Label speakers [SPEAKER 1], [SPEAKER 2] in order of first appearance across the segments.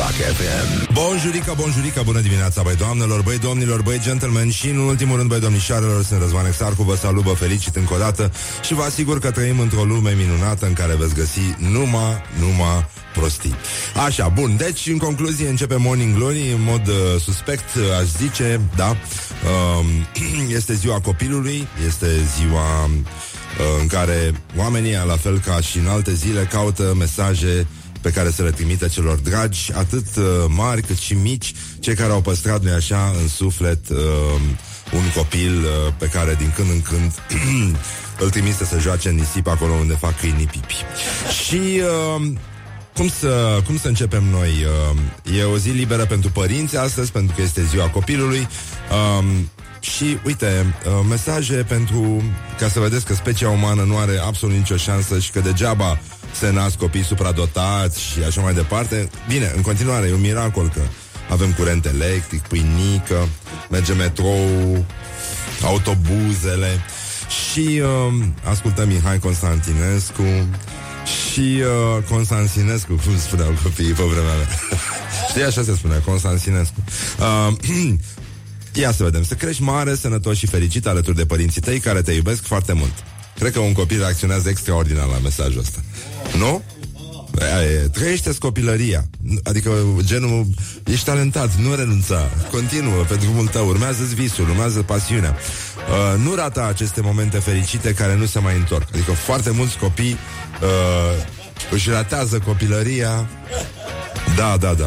[SPEAKER 1] Rock FM.
[SPEAKER 2] Bonjurica, bonjurica, bună dimineața, băi doamnelor, băi domnilor, băi gentlemen și în ultimul rând, băi domnișoarelor, sunt Răzvan Exarcu, vă salut, vă felicit încă o dată și vă asigur că trăim într-o lume minunată în care veți găsi numai, numai prostii. Așa, bun, deci în concluzie începe Morning Glory în mod uh, suspect, aș zice, da, uh, este ziua copilului, este ziua uh, în care oamenii, la fel ca și în alte zile, caută mesaje pe care să le trimite celor dragi, atât uh, mari cât și mici, cei care au păstrat, nu așa, în suflet uh, un copil uh, pe care din când în când îl trimite să joace în nisip acolo unde fac câinii pipi. Și uh, cum să, cum să începem noi? Uh, e o zi liberă pentru părinți astăzi, pentru că este ziua copilului. Uh, și, uite, uh, mesaje pentru ca să vedeți că specia umană nu are absolut nicio șansă și că degeaba se nasc copii supradotați și așa mai departe. Bine, în continuare, e un miracol că avem curent electric, pâinică, merge metrou, autobuzele și uh, ascultăm Mihai Constantinescu și uh, Constantinescu, cum spuneau copiii pe vremea mea. Știi, așa se spune, Constantinescu. Uh, Ia să vedem, să crești mare, sănătos și fericit alături de părinții tăi care te iubesc foarte mult. Cred că un copil reacționează extraordinar la mesajul ăsta. Nu? Aia e, trăiește copilăria. Adică genul Ești talentat, nu renunța. Continuă pe drumul tău, urmează visul, urmează pasiunea. Uh, Nu rata aceste momente fericite Care nu se mai întorc. Adică foarte mulți copii uh, Își ratează copilăria. Da, da, da.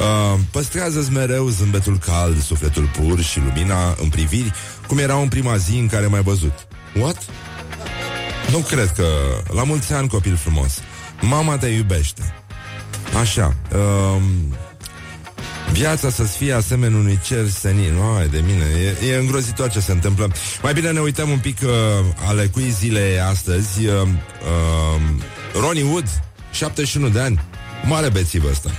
[SPEAKER 2] Uh, Păstrează-ți mereu zâmbetul cald Sufletul pur și lumina în priviri Cum era în prima zi în care m-ai văzut. What? Nu cred că... La mulți ani, copil frumos. Mama te iubește. Așa. Um, viața să-ți fie asemenea unui cer senin. Ai de mine, e, e îngrozitor ce se întâmplă. Mai bine ne uităm un pic uh, ale cui zile astăzi. Uh, uh, Ronnie Wood, 71 de ani. Mare bețiv ăsta.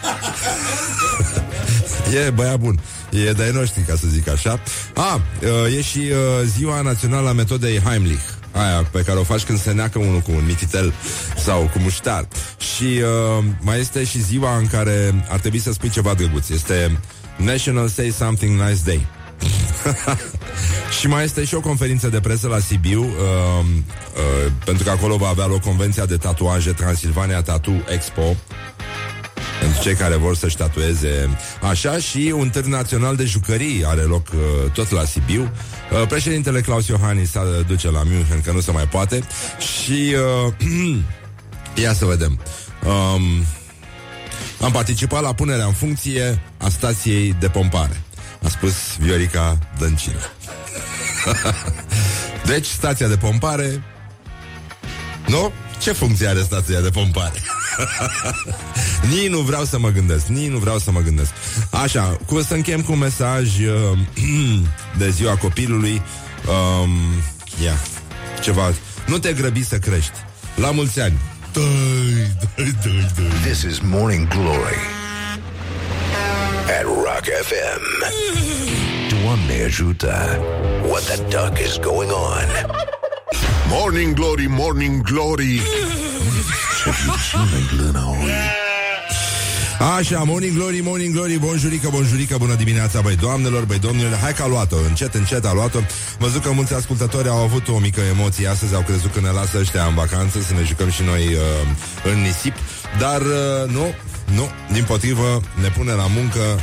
[SPEAKER 2] e băiat bun. E de-ai noștri, ca să zic așa. A, uh, e și uh, ziua națională a metodei Heimlich aia pe care o faci când se neacă unul cu un mititel sau cu muștar. Și uh, mai este și ziua în care ar trebui să spui ceva drăguț. Este National Say Something Nice Day. și mai este și o conferință de presă la Sibiu, uh, uh, pentru că acolo va avea loc convenția de tatuaje Transilvania Tattoo Expo pentru cei care vor să-și tatueze așa și un târg național de jucării are loc uh, tot la Sibiu. Uh, președintele Claus Iohannis se duce la München, că nu se mai poate și uh, ia să vedem. Um, am participat la punerea în funcție a stației de pompare. A spus Viorica Dăncilă. deci, stația de pompare Nu? Ce funcție are stația de pompare? nici nu vreau să mă gândesc, nici nu vreau să mă gândesc. Așa, cu să închem cu un mesaj uh, de ziua copilului. Um, ia, ceva. Nu te grăbi să crești. La mulți ani. Dai, dai, dai, dai.
[SPEAKER 1] This is Morning Glory at Rock FM. Doamne ajută! What the duck is going on? Morning Glory, Morning Glory!
[SPEAKER 2] Așa, morning glory, morning glory, bonjurică, bonjurică, bună dimineața, băi doamnelor, băi domnilor, hai că a luat-o, încet, încet a luat-o. Văzut că mulți ascultători au avut o mică emoție astăzi, au crezut că ne lasă ăștia în vacanță, să ne jucăm și noi uh, în nisip, dar uh, nu, nu, din potrivă, ne pune la muncă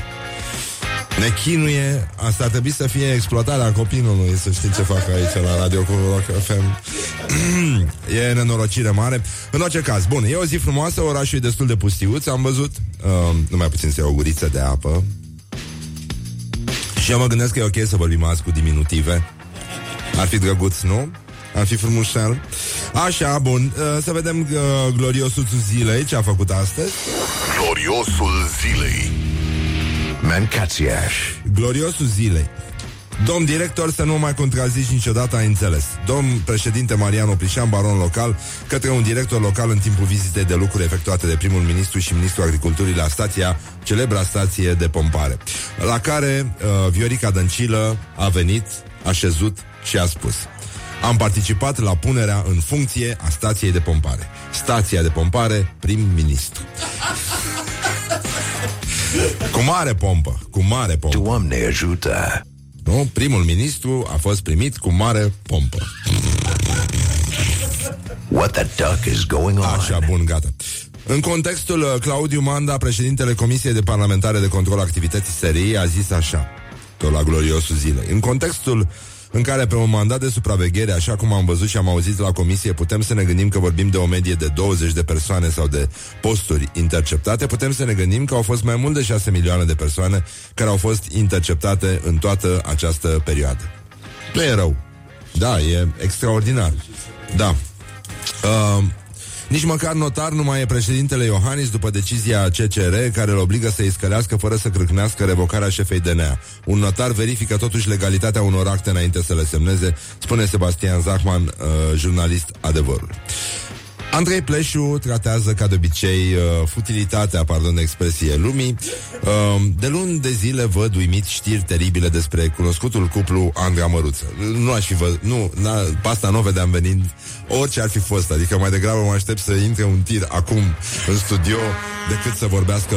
[SPEAKER 2] ne chinuie, asta ar trebui să fie exploatarea copilului, să știi ce fac aici la Radio cu Rock FM. e nenorocire mare. În orice caz, bun, e o zi frumoasă, orașul e destul de pustiuț, am văzut, uh, numai puțin să o guriță de apă. Și eu mă gândesc că e ok să vorbim azi cu diminutive. Ar fi drăguț, nu? Ar fi frumușel. Așa, bun, uh, să vedem uh, gloriosul zilei, ce a făcut astăzi.
[SPEAKER 1] Gloriosul zilei Mancațiaș
[SPEAKER 2] Gloriosul zilei. Domn director, să nu mai contrazici niciodată, ai înțeles. Domn președinte Marian Oprișan, baron local, către un director local în timpul vizitei de lucruri efectuate de primul ministru și ministrul agriculturii la stația, celebra stație de pompare, la care uh, Viorica Dăncilă a venit, a șezut și a spus am participat la punerea în funcție a stației de pompare. Stația de pompare, prim-ministru. Mare pompă, cu mare pompă.
[SPEAKER 1] Doamne ajută!
[SPEAKER 2] Nu? Primul ministru a fost primit cu mare pompă.
[SPEAKER 1] What the duck is going on?
[SPEAKER 2] Așa, bun, gata. În contextul, uh, Claudiu Manda, președintele Comisiei de Parlamentare de Control Activității SRI, a zis așa, tot la gloriosul zilei. În contextul în care pe un mandat de supraveghere, așa cum am văzut și am auzit la comisie, putem să ne gândim că vorbim de o medie de 20 de persoane sau de posturi interceptate, putem să ne gândim că au fost mai mult de 6 milioane de persoane care au fost interceptate în toată această perioadă. Nu e rău. Da, e extraordinar. Da. Uh, nici măcar notar nu mai e președintele Iohannis după decizia CCR care îl obligă să-i scălească fără să crâcnească revocarea șefei DNA. Un notar verifică totuși legalitatea unor acte înainte să le semneze, spune Sebastian Zachman, uh, jurnalist adevărul. Andrei Pleșu tratează, ca de obicei, uh, futilitatea, pardon, expresie lumii. Uh, de luni de zile văd uimit știri teribile despre cunoscutul cuplu Andra Măruță. Nu aș fi văzut, nu, na, pasta nu o vedeam venind orice ar fi fost, adică mai degrabă mă aștept să intre un tir acum în studio decât să vorbească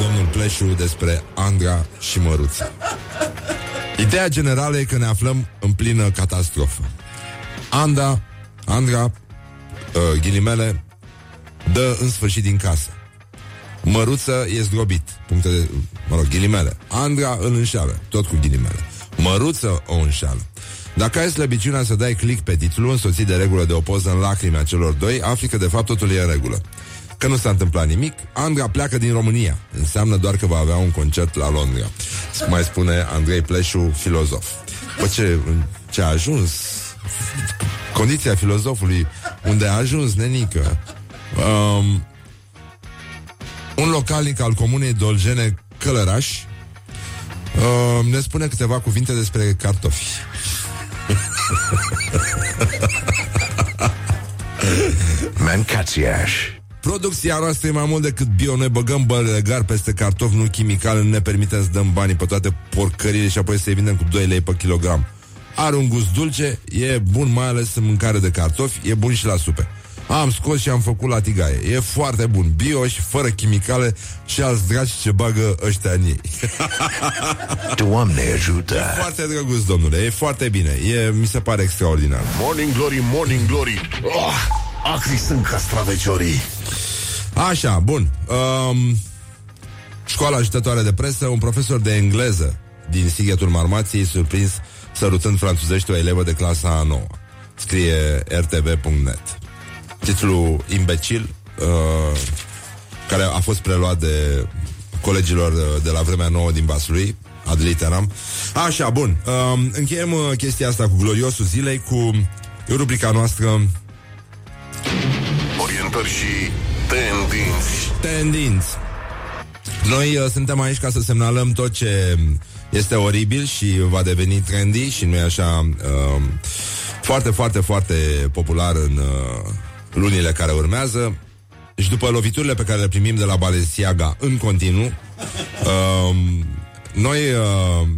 [SPEAKER 2] domnul Pleșu despre Andra și Măruță. Ideea generală e că ne aflăm în plină catastrofă. Anda, Andra, uh, ghilimele, dă în sfârșit din casă. Măruță e zdrobit. Puncte de, mă rog, ghilimele. Andra îl înșeală, tot cu ghilimele. Măruță o înșeală. Dacă ai slăbiciunea să dai click pe titlu, însoțit de regulă de o poză în lacrimi a celor doi, afli că de fapt totul e în regulă. Că nu s-a întâmplat nimic, Andra pleacă din România. Înseamnă doar că va avea un concert la Londra. Mai spune Andrei Pleșu, filozof. Păi ce, ce a ajuns? Condiția filozofului, unde a ajuns nenică. Um, un localnic al comunei Dolgene Călăraș uh, ne spune câteva cuvinte despre cartofi.
[SPEAKER 1] Mancațiaș.
[SPEAKER 2] Producția noastră e mai mult decât bio Noi băgăm bălegar peste cartofi, nu chimical Nu ne permitem să dăm banii pe toate porcările Și apoi să-i vindem cu 2 lei pe kilogram Are un gust dulce, e bun mai ales în mâncare de cartofi E bun și la supe am scos și am făcut la tigaie. E foarte bun, bio și fără chimicale și alți dragi ce bagă ăștia în ei.
[SPEAKER 1] Doamne ajută!
[SPEAKER 2] E foarte drăguț, domnule, e foarte bine. E, mi se pare extraordinar.
[SPEAKER 1] Morning Glory, Morning Glory! Oh, acri sunt castraveciorii!
[SPEAKER 2] Așa, bun. Um, școala ajutătoare de presă, un profesor de engleză din Sighetul Marmației surprins sărutând franțuzește o elevă de clasa a 9. Scrie rtv.net titlul imbecil, uh, care a fost preluat de colegilor uh, de la vremea nouă din Vaslui, Adeliteram. Așa, bun. Uh, încheiem uh, chestia asta cu gloriosul zilei, cu rubrica noastră
[SPEAKER 1] Orientări și tendinți.
[SPEAKER 2] Tendinți. Noi uh, suntem aici ca să semnalăm tot ce este oribil și va deveni trendy și nu e așa uh, foarte, foarte, foarte popular în uh, lunile care urmează. Și după loviturile pe care le primim de la Balenciaga în continuu, uh, noi, uh,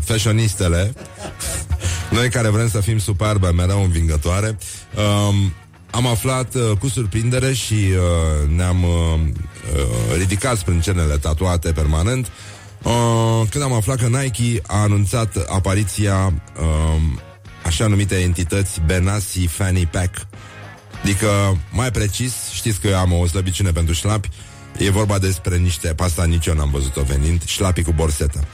[SPEAKER 2] fashionistele, noi care vrem să fim superbe, mereu învingătoare, uh, am aflat uh, cu surprindere și uh, ne-am uh, uh, ridicat sprâncenele tatuate permanent uh, când am aflat că Nike a anunțat apariția uh, așa numite entități Benassi Fanny Pack Adică, mai precis, știți că am o slăbiciune pentru șlapi, e vorba despre niște, pasta nici eu n-am văzut-o venind, șlapii cu borsetă.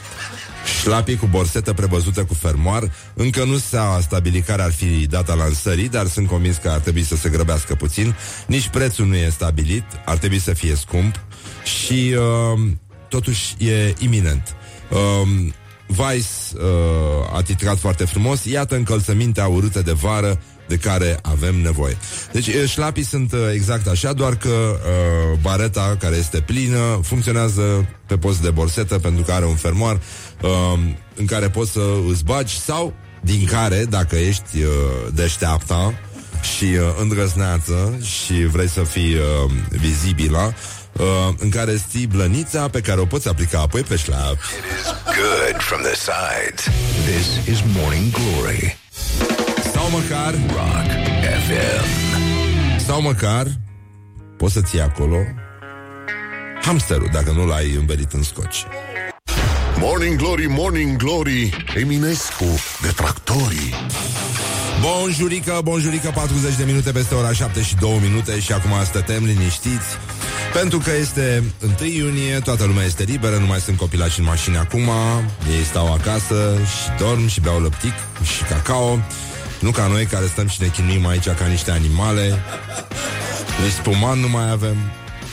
[SPEAKER 2] Șlapii cu borsetă prevăzută cu fermoar Încă nu s-a stabilit care ar fi data lansării Dar sunt convins că ar trebui să se grăbească puțin Nici prețul nu e stabilit Ar trebui să fie scump Și uh, totuși e iminent uh, Vice uh, a titrat foarte frumos Iată încălțămintea urâtă de vară de care avem nevoie. Deci șlapii sunt exact așa, doar că uh, bareta care este plină funcționează pe post de borsetă pentru că are un fermoar uh, în care poți să îți bagi sau din care, dacă ești uh, deșteapta și uh, îndrăzneață și vrei să fii uh, vizibilă, uh, în este ții blănița pe care o poți aplica apoi pe șlap. It
[SPEAKER 1] is good from the sides. This is Morning Glory.
[SPEAKER 2] Sau măcar
[SPEAKER 1] Rock FM
[SPEAKER 2] Sau măcar Poți să ții acolo hamsterul, dacă nu l-ai învelit în scoci.
[SPEAKER 1] Morning Glory, Morning Glory, Eminescu de tractorii.
[SPEAKER 2] Bonjurică, bonjurică, 40 de minute peste ora 7 și 2 minute și acum stătem liniștiți pentru că este 1 iunie, toată lumea este liberă, nu mai sunt copilași în mașini acum, ei stau acasă și dorm și beau lăptic și cacao, nu ca noi care stăm și ne chinuim aici ca niște animale, nici spuman nu mai avem,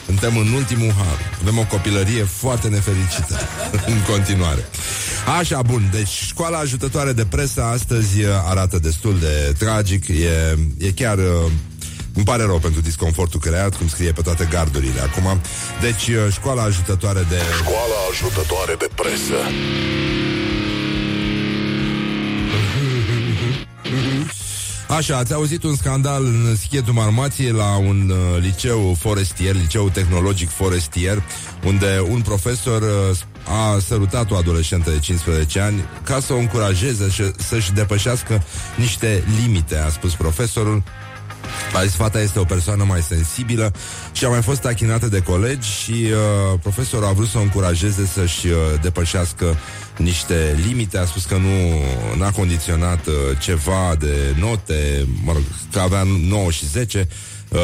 [SPEAKER 2] suntem în ultimul har. Avem o copilărie foarte nefericită în continuare. Așa, bun, deci școala ajutătoare de presă astăzi arată destul de tragic. E, e chiar... Uh, îmi pare rău pentru disconfortul creat, cum scrie pe toate gardurile acum. Deci, uh, școala ajutătoare de...
[SPEAKER 1] Școala ajutătoare de presă.
[SPEAKER 2] Așa, ați auzit un scandal în Schietul Marmației la un uh, liceu forestier, liceu tehnologic forestier, unde un profesor uh, a sărutat o adolescentă de 15 ani ca să o încurajeze și să-și depășească niște limite, a spus profesorul. A zis, fata este o persoană mai sensibilă și a mai fost achinată de colegi și uh, profesorul a vrut să o încurajeze să-și uh, depășească niște limite, a spus că nu a condiționat uh, ceva de note, mă rog, că avea 9 și 10. Uh,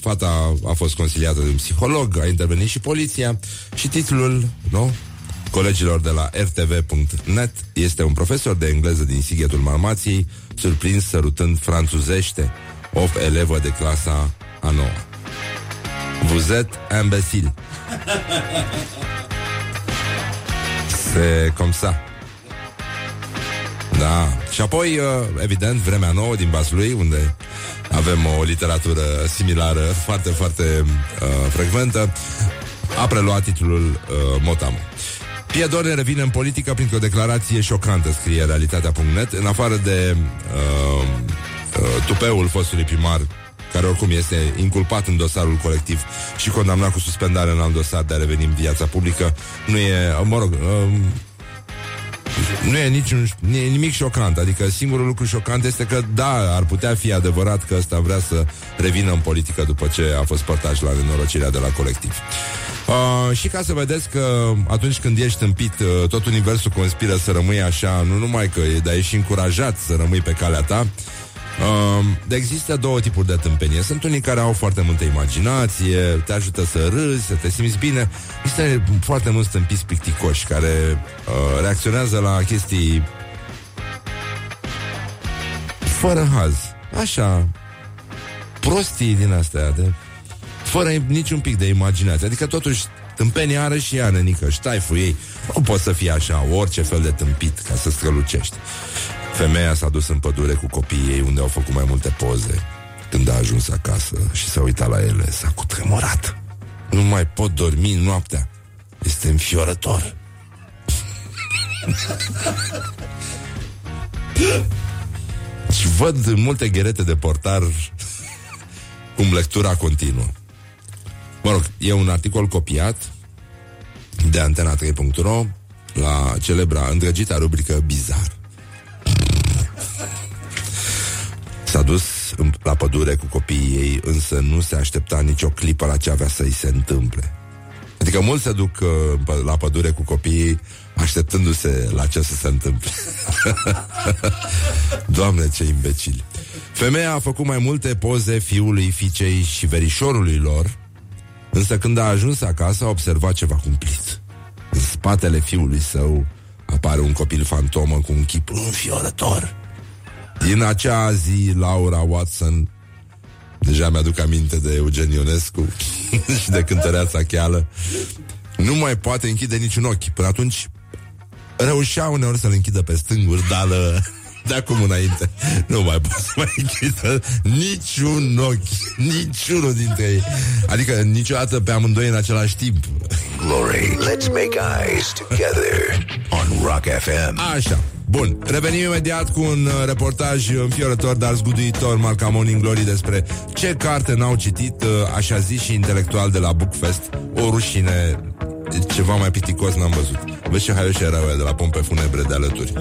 [SPEAKER 2] fata a fost consiliată de un psiholog, a intervenit și poliția și titlul, nu? Colegilor de la rtv.net este un profesor de engleză din Sighetul Marmației, surprins sărutând franțuzește o elevă de clasa a noua. Vous êtes imbécile. C'est comme ça. Da. Și apoi, uh, evident, vremea nouă din Baslui, unde avem o literatură similară, foarte, foarte uh, frecventă, a preluat titlul uh, Motamo. Piedone revine în politică printr-o declarație șocantă, scrie realitatea.net, în afară de uh, uh, tupeul fostului primar care oricum este inculpat în dosarul colectiv și condamnat cu suspendare în alt dosar de a reveni în viața publică, nu e, mă rog, uh, nu e, niciun, nu e nimic șocant. Adică singurul lucru șocant este că, da, ar putea fi adevărat că ăsta vrea să revină în politică după ce a fost părtaș la nenorocirea de la colectiv. Uh, și ca să vedeți că atunci când ești împit, uh, tot universul conspiră să rămâi așa, nu numai că e, dar ești încurajat să rămâi pe calea ta, Uh, există două tipuri de tâmpenie. Sunt unii care au foarte multă imaginație, te ajută să râzi, să te simți bine. Există foarte mulți tâmpiți picticoși care uh, reacționează la chestii fără haz. Așa, prostii din astea, de, fără niciun pic de imaginație. Adică totuși tâmpenia are și ea, nenică, ștaiful ei. Nu poți să fie așa, orice fel de tâmpit ca să strălucești. Femeia s-a dus în pădure cu copiii ei unde au făcut mai multe poze. Când a ajuns acasă și s-a uitat la ele, s-a cutremurat. Nu mai pot dormi noaptea. Este înfiorător. și văd multe gherete de portar cum lectura continuă. Mă rog, e un articol copiat de Antena 3.ro la celebra îndrăgita rubrică Bizar. Dus la pădure cu copiii ei, însă nu se aștepta nicio clipă la ce avea să-i se întâmple. Adică mulți se duc uh, la pădure cu copiii așteptându-se la ce să se întâmple. Doamne, ce imbecili! Femeia a făcut mai multe poze fiului, fiicei și verișorului lor, însă când a ajuns acasă a observat ceva cumplit. În spatele fiului său apare un copil fantomă cu un chip înfiorător din acea zi, Laura Watson Deja mi-aduc aminte de Eugen Ionescu Și de cântăreața cheală Nu mai poate închide niciun ochi Până atunci Reușea uneori să-l închidă pe stânguri Dar de acum înainte nu mai pot să mai închidă niciun ochi, niciunul dintre ei. Adică niciodată pe amândoi în același timp.
[SPEAKER 1] Glory, let's make eyes together on Rock FM.
[SPEAKER 2] Așa. Bun, revenim imediat cu un uh, reportaj înfiorător, dar zguduitor, marca Morning Glory, despre ce carte n-au citit, uh, așa zis și intelectual de la Bookfest. O rușine, ceva mai piticos n-am văzut. Vezi ce haioși erau de la pompe funebre de alături.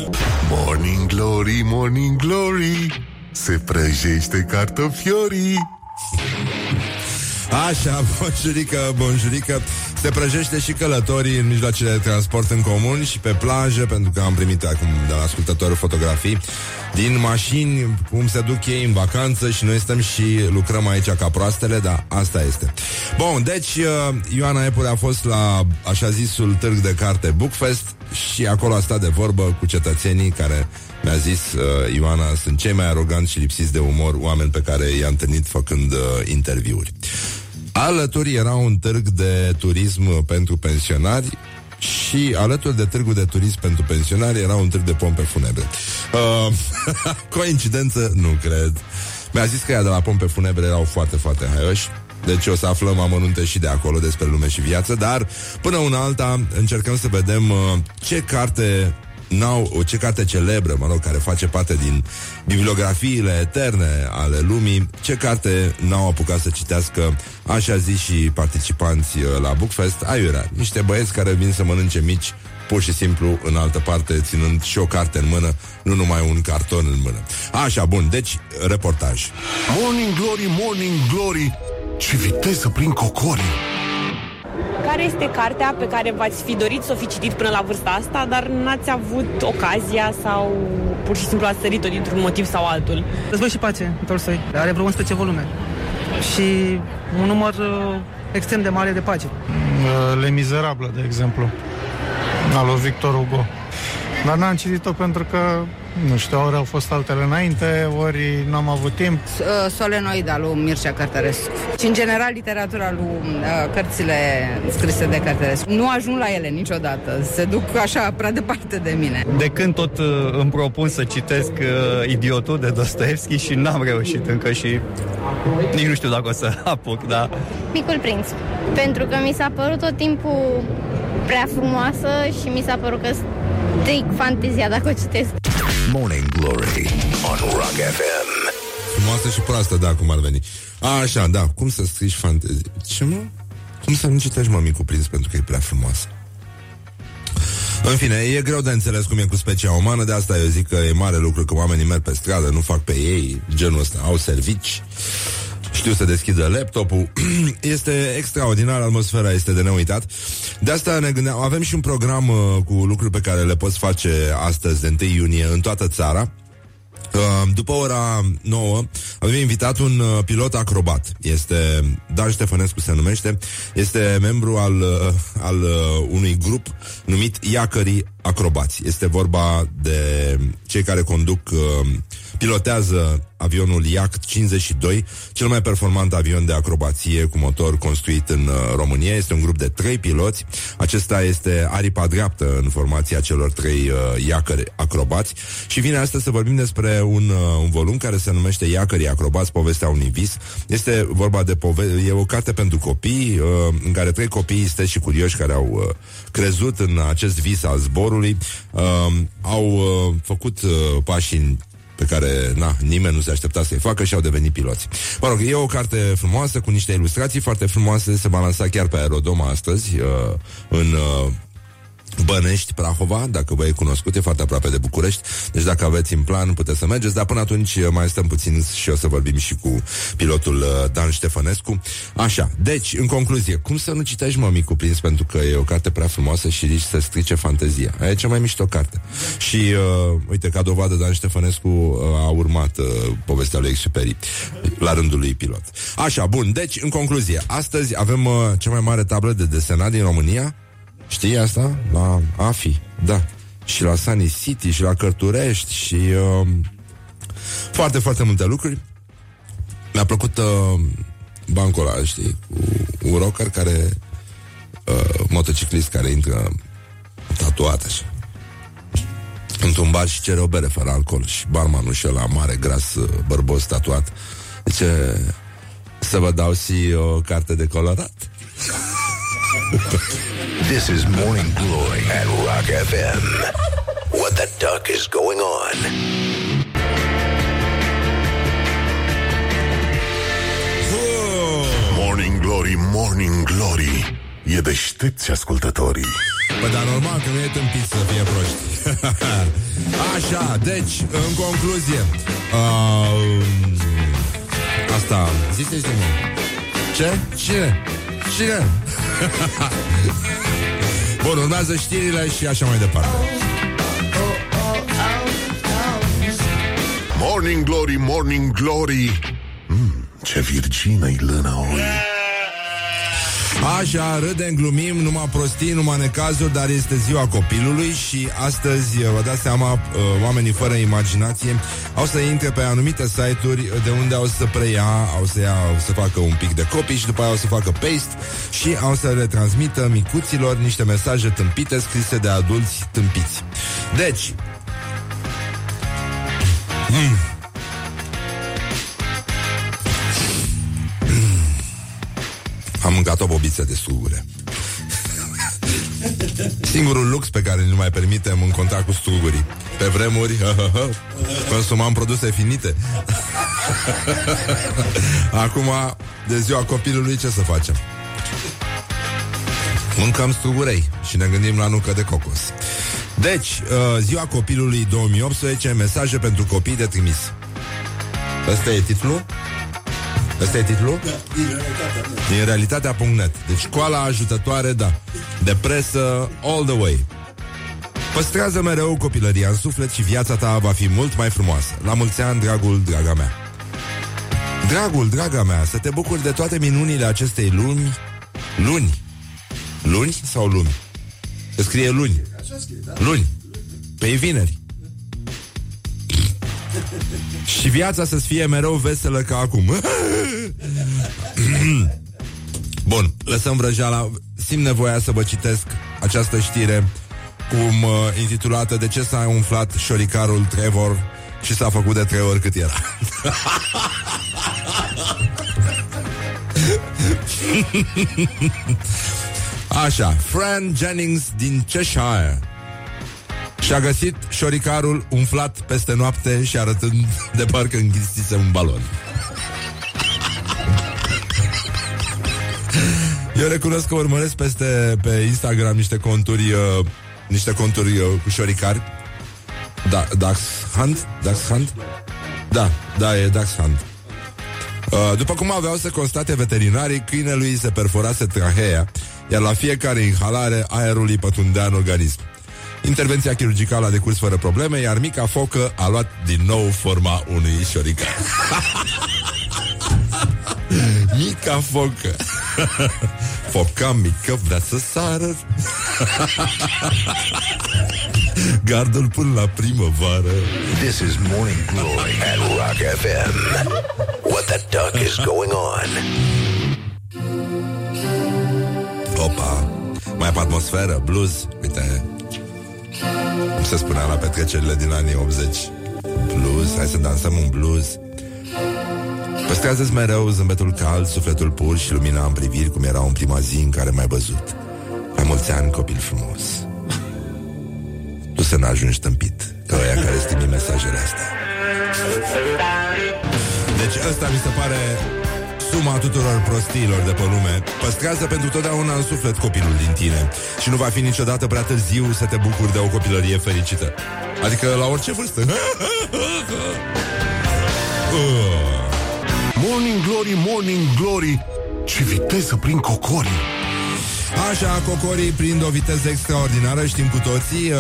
[SPEAKER 1] Morning Glory, Morning Glory, se prăjește cartofiorii.
[SPEAKER 2] Așa, bonjurică, bonjurică Se prăjește și călătorii în mijloacele de transport în comun și pe plajă Pentru că am primit acum de la ascultători fotografii din mașini, cum se duc ei în vacanță și noi stăm și lucrăm aici ca proastele, dar asta este. Bun, deci uh, Ioana Epure a fost la așa zisul târg de carte Bookfest și acolo a stat de vorbă cu cetățenii care mi-a zis uh, Ioana, sunt cei mai aroganți și lipsiți de umor oameni pe care i-am întâlnit făcând uh, interviuri. Alături era un târg de turism pentru pensionari și alături de târgul de turism pentru pensionari era un târg de pompe funebre. Uh, coincidență? Nu cred. Mi-a zis că ea de la pompe funebre erau foarte, foarte haioși. Deci o să aflăm amănunte și de acolo despre lume și viață, dar până una alta încercăm să vedem uh, ce carte n-au, ce carte celebră, mă rog, care face parte din bibliografiile eterne ale lumii, ce carte n-au apucat să citească, așa zis și participanți uh, la Bookfest, aiurea, niște băieți care vin să mănânce mici, pur și simplu în altă parte, ținând și o carte în mână, nu numai un carton în mână. Așa, bun, deci, reportaj.
[SPEAKER 1] Morning Glory, Morning Glory, ce viteză prin cocorii!
[SPEAKER 3] Care este cartea pe care v-ați fi dorit să o fi citit până la vârsta asta, dar n-ați avut ocazia sau pur și simplu ați sărit-o dintr-un motiv sau altul?
[SPEAKER 4] Război și pace, Tolstoi. Are vreo 11 volume. Și un număr uh, extrem de mare de pagini.
[SPEAKER 5] Uh, Le Mizerablă, de exemplu, al lui Victor Hugo. Dar n-am citit-o pentru că, nu știu, ori au fost altele înainte, ori nu am avut timp.
[SPEAKER 6] Uh, Solenoid al lui Mircea Cărtărescu. Și, în general, literatura lui uh, cărțile scrise de Cărtărescu. Nu ajung la ele niciodată. Se duc așa prea departe de mine.
[SPEAKER 7] De când tot uh, îmi propun să citesc uh, Idiotul de Dostoevski și n-am reușit încă și nici nu știu dacă o să apuc, da.
[SPEAKER 8] Micul Prinț. Pentru că mi s-a părut tot timpul prea frumoasă și mi s-a părut că stric fantezia dacă o citesc.
[SPEAKER 1] Morning Glory on Rock FM.
[SPEAKER 2] Frumoasă și proastă, da, cum ar veni. A, așa, da, cum să scrii fantezii? Ce mă? Cum să nu citești mă cu prins pentru că e prea frumoasă? În fine, e greu de înțeles cum e cu specia umană, de asta eu zic că e mare lucru că oamenii merg pe stradă, nu fac pe ei genul ăsta, au servici, știu să deschidă laptopul. este extraordinar, atmosfera este de neuitat. De asta ne gândeam, avem și un program uh, cu lucruri pe care le poți face astăzi, de 1 iunie, în toată țara. Uh, după ora 9 avem invitat un uh, pilot acrobat. Este Dan Ștefănescu se numește. Este membru al, uh, al unui grup numit Iacării Acrobați. Este vorba de cei care conduc, pilotează avionul Iact 52, cel mai performant avion de acrobație cu motor construit în uh, România. Este un grup de trei piloți. Acesta este aripa dreaptă în formația celor trei uh, iacări acrobați și vine astăzi să vorbim despre un, uh, un volum care se numește Iacării acrobați, povestea unui vis. Este vorba de pove- e o carte pentru copii uh, în care trei copii este și curioși care au uh, crezut în acest vis al zborului, uh, au uh, făcut uh, pași în pe care na, nimeni nu se aștepta să-i facă și au devenit piloți. Mă rog, e o carte frumoasă cu niște ilustrații foarte frumoase, se va lansa chiar pe aerodoma astăzi uh, în uh, Bănești, Prahova, dacă vă e cunoscut, e foarte aproape de București, deci dacă aveți în plan puteți să mergeți, dar până atunci uh, mai stăm puțin și o să vorbim și cu pilotul uh, Dan Ștefănescu. Așa, deci, în concluzie, cum să nu citești mă micu prins pentru că e o carte prea frumoasă și rici să strice fantezia. Aia e cea mai mișto carte. Și, uh, uite, ca dovadă, Dan Ștefănescu uh, a urmat uh, povestea lui Exuperi la rândul lui pilot. Așa, bun, deci, în concluzie, astăzi avem uh, cea mai mare tablă de desenat din România, Știi asta? La AFI, da. Și la Sunny City, și la Cărturești, și uh, foarte, foarte multe lucruri. Mi-a plăcut uh, bancul ăla, știi, cu un rocker care, uh, motociclist care intră tatuat așa într-un bar și cere o bere fără alcool și barmanul și ăla mare, gras, uh, bărbos, tatuat zice să vă dau și o carte de colorat
[SPEAKER 1] This is Morning Glory at Rock FM. What the duck is going on? Morning Glory, Morning Glory. E deștepți ascultătorii.
[SPEAKER 2] Păi dar normal că nu e tâmpit să fie proști. Așa, deci, în concluzie, uh, asta, ziceți de mă. Ce? Cine? Cine? Bun, urmează știrile și așa mai departe.
[SPEAKER 1] Morning Glory, Morning Glory mm, Ce virgină-i lâna oi
[SPEAKER 2] Așa, râdem, glumim, numai prostii, numai necazuri, dar este ziua copilului și astăzi, vă dați seama, uh, oamenii fără imaginație au să intre pe anumite site-uri de unde au să preia, au să, ia, au să facă un pic de copii și după aia au să facă paste și au să le transmită micuților niște mesaje tâmpite scrise de adulți tâmpiți. Deci, mm, mâncat o bobiță de strugure. Singurul lux pe care nu mai permitem în contact cu strugurii. Pe vremuri, consumam produse finite. Acum, de ziua copilului, ce să facem? Mâncăm strugurei și ne gândim la nucă de cocos. Deci, uh, ziua copilului 2018, mesaje pentru copii de trimis. Ăsta e titlul? Ăsta e titlul? Da, din realitatea. Din realitatea.net. Deci școala ajutătoare, da. De presă, all the way. Păstrează mereu copilăria în suflet și viața ta va fi mult mai frumoasă. La mulți ani, dragul, draga mea. Dragul, draga mea, să te bucuri de toate minunile acestei luni. Luni. Luni sau luni? Se scrie luni. Luni. Pe vineri. Și viața să fie mereu veselă ca acum. Bun, lăsăm vrăjeala. Simt nevoia să vă citesc această știre cum uh, intitulată De ce s-a umflat șoricarul Trevor și s-a făcut de trei ori cât era. Așa, Fran Jennings din Cheshire și-a găsit șoricarul umflat peste noapte și arătând de parcă înghisise un balon. Eu recunosc că urmăresc peste pe Instagram niște conturi uh, niște conturi uh, cu șoricari. Da, Dax Hunt? Dax Hunt? Da, da, e Dax Hunt. Uh, după cum aveau să constate veterinarii, câinelui se perforase trahea, iar la fiecare inhalare aerul îi pătundea în organism. Intervenția chirurgicală a decurs fără probleme, iar mica focă a luat din nou forma unui șorican. mica focă. Foca mică vrea să sară. Gardul până la primăvară.
[SPEAKER 1] This is Morning Glory at Rock FM. What the duck is going on?
[SPEAKER 2] Opa, mai pe atmosferă, blues, uite, cum se spunea la petrecerile din anii 80 Blues, hai să dansăm un blues. Păstrează-ți mereu zâmbetul cald, sufletul pur și lumina în priviri Cum era în prima zi în care m-ai văzut. La mulți ani, copil frumos. Tu să n-ajungi tâmpit Ca ăia care stimi mesajele astea. Deci ăsta mi se pare suma tuturor prostiilor de pe lume Păstrează pentru totdeauna în suflet copilul din tine. Și nu va fi niciodată prea târziu să te bucuri de o copilărie fericită. Adică la orice vârstă.
[SPEAKER 1] Morning Glory, Morning Glory. Ce viteză prin cocorii.
[SPEAKER 2] Așa, cocorii prind o viteză extraordinară, știm cu toții, uh,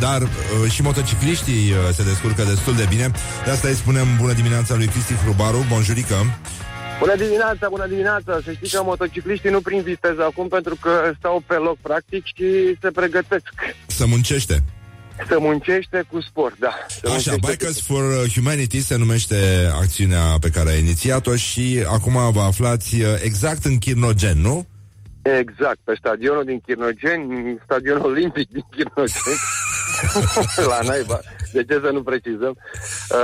[SPEAKER 2] dar uh, și motocicliștii uh, se descurcă destul de bine. De asta îi spunem bună dimineața lui Cristi Hrubaru, bonjurică.
[SPEAKER 9] Bună dimineața, bună dimineața! Să știi că motocicliștii nu prin viteză acum pentru că stau pe loc practic și se pregătesc.
[SPEAKER 2] Să muncește.
[SPEAKER 9] Să muncește cu sport, da. Să
[SPEAKER 2] Așa, Bikers for Humanity se numește acțiunea pe care a inițiat-o și acum vă aflați uh, exact în Chirnogen, nu?
[SPEAKER 9] Exact, pe stadionul din Chirnogeni, stadionul olimpic din Chirnogeni. La naiba. De ce să nu precizăm?
[SPEAKER 2] Uh,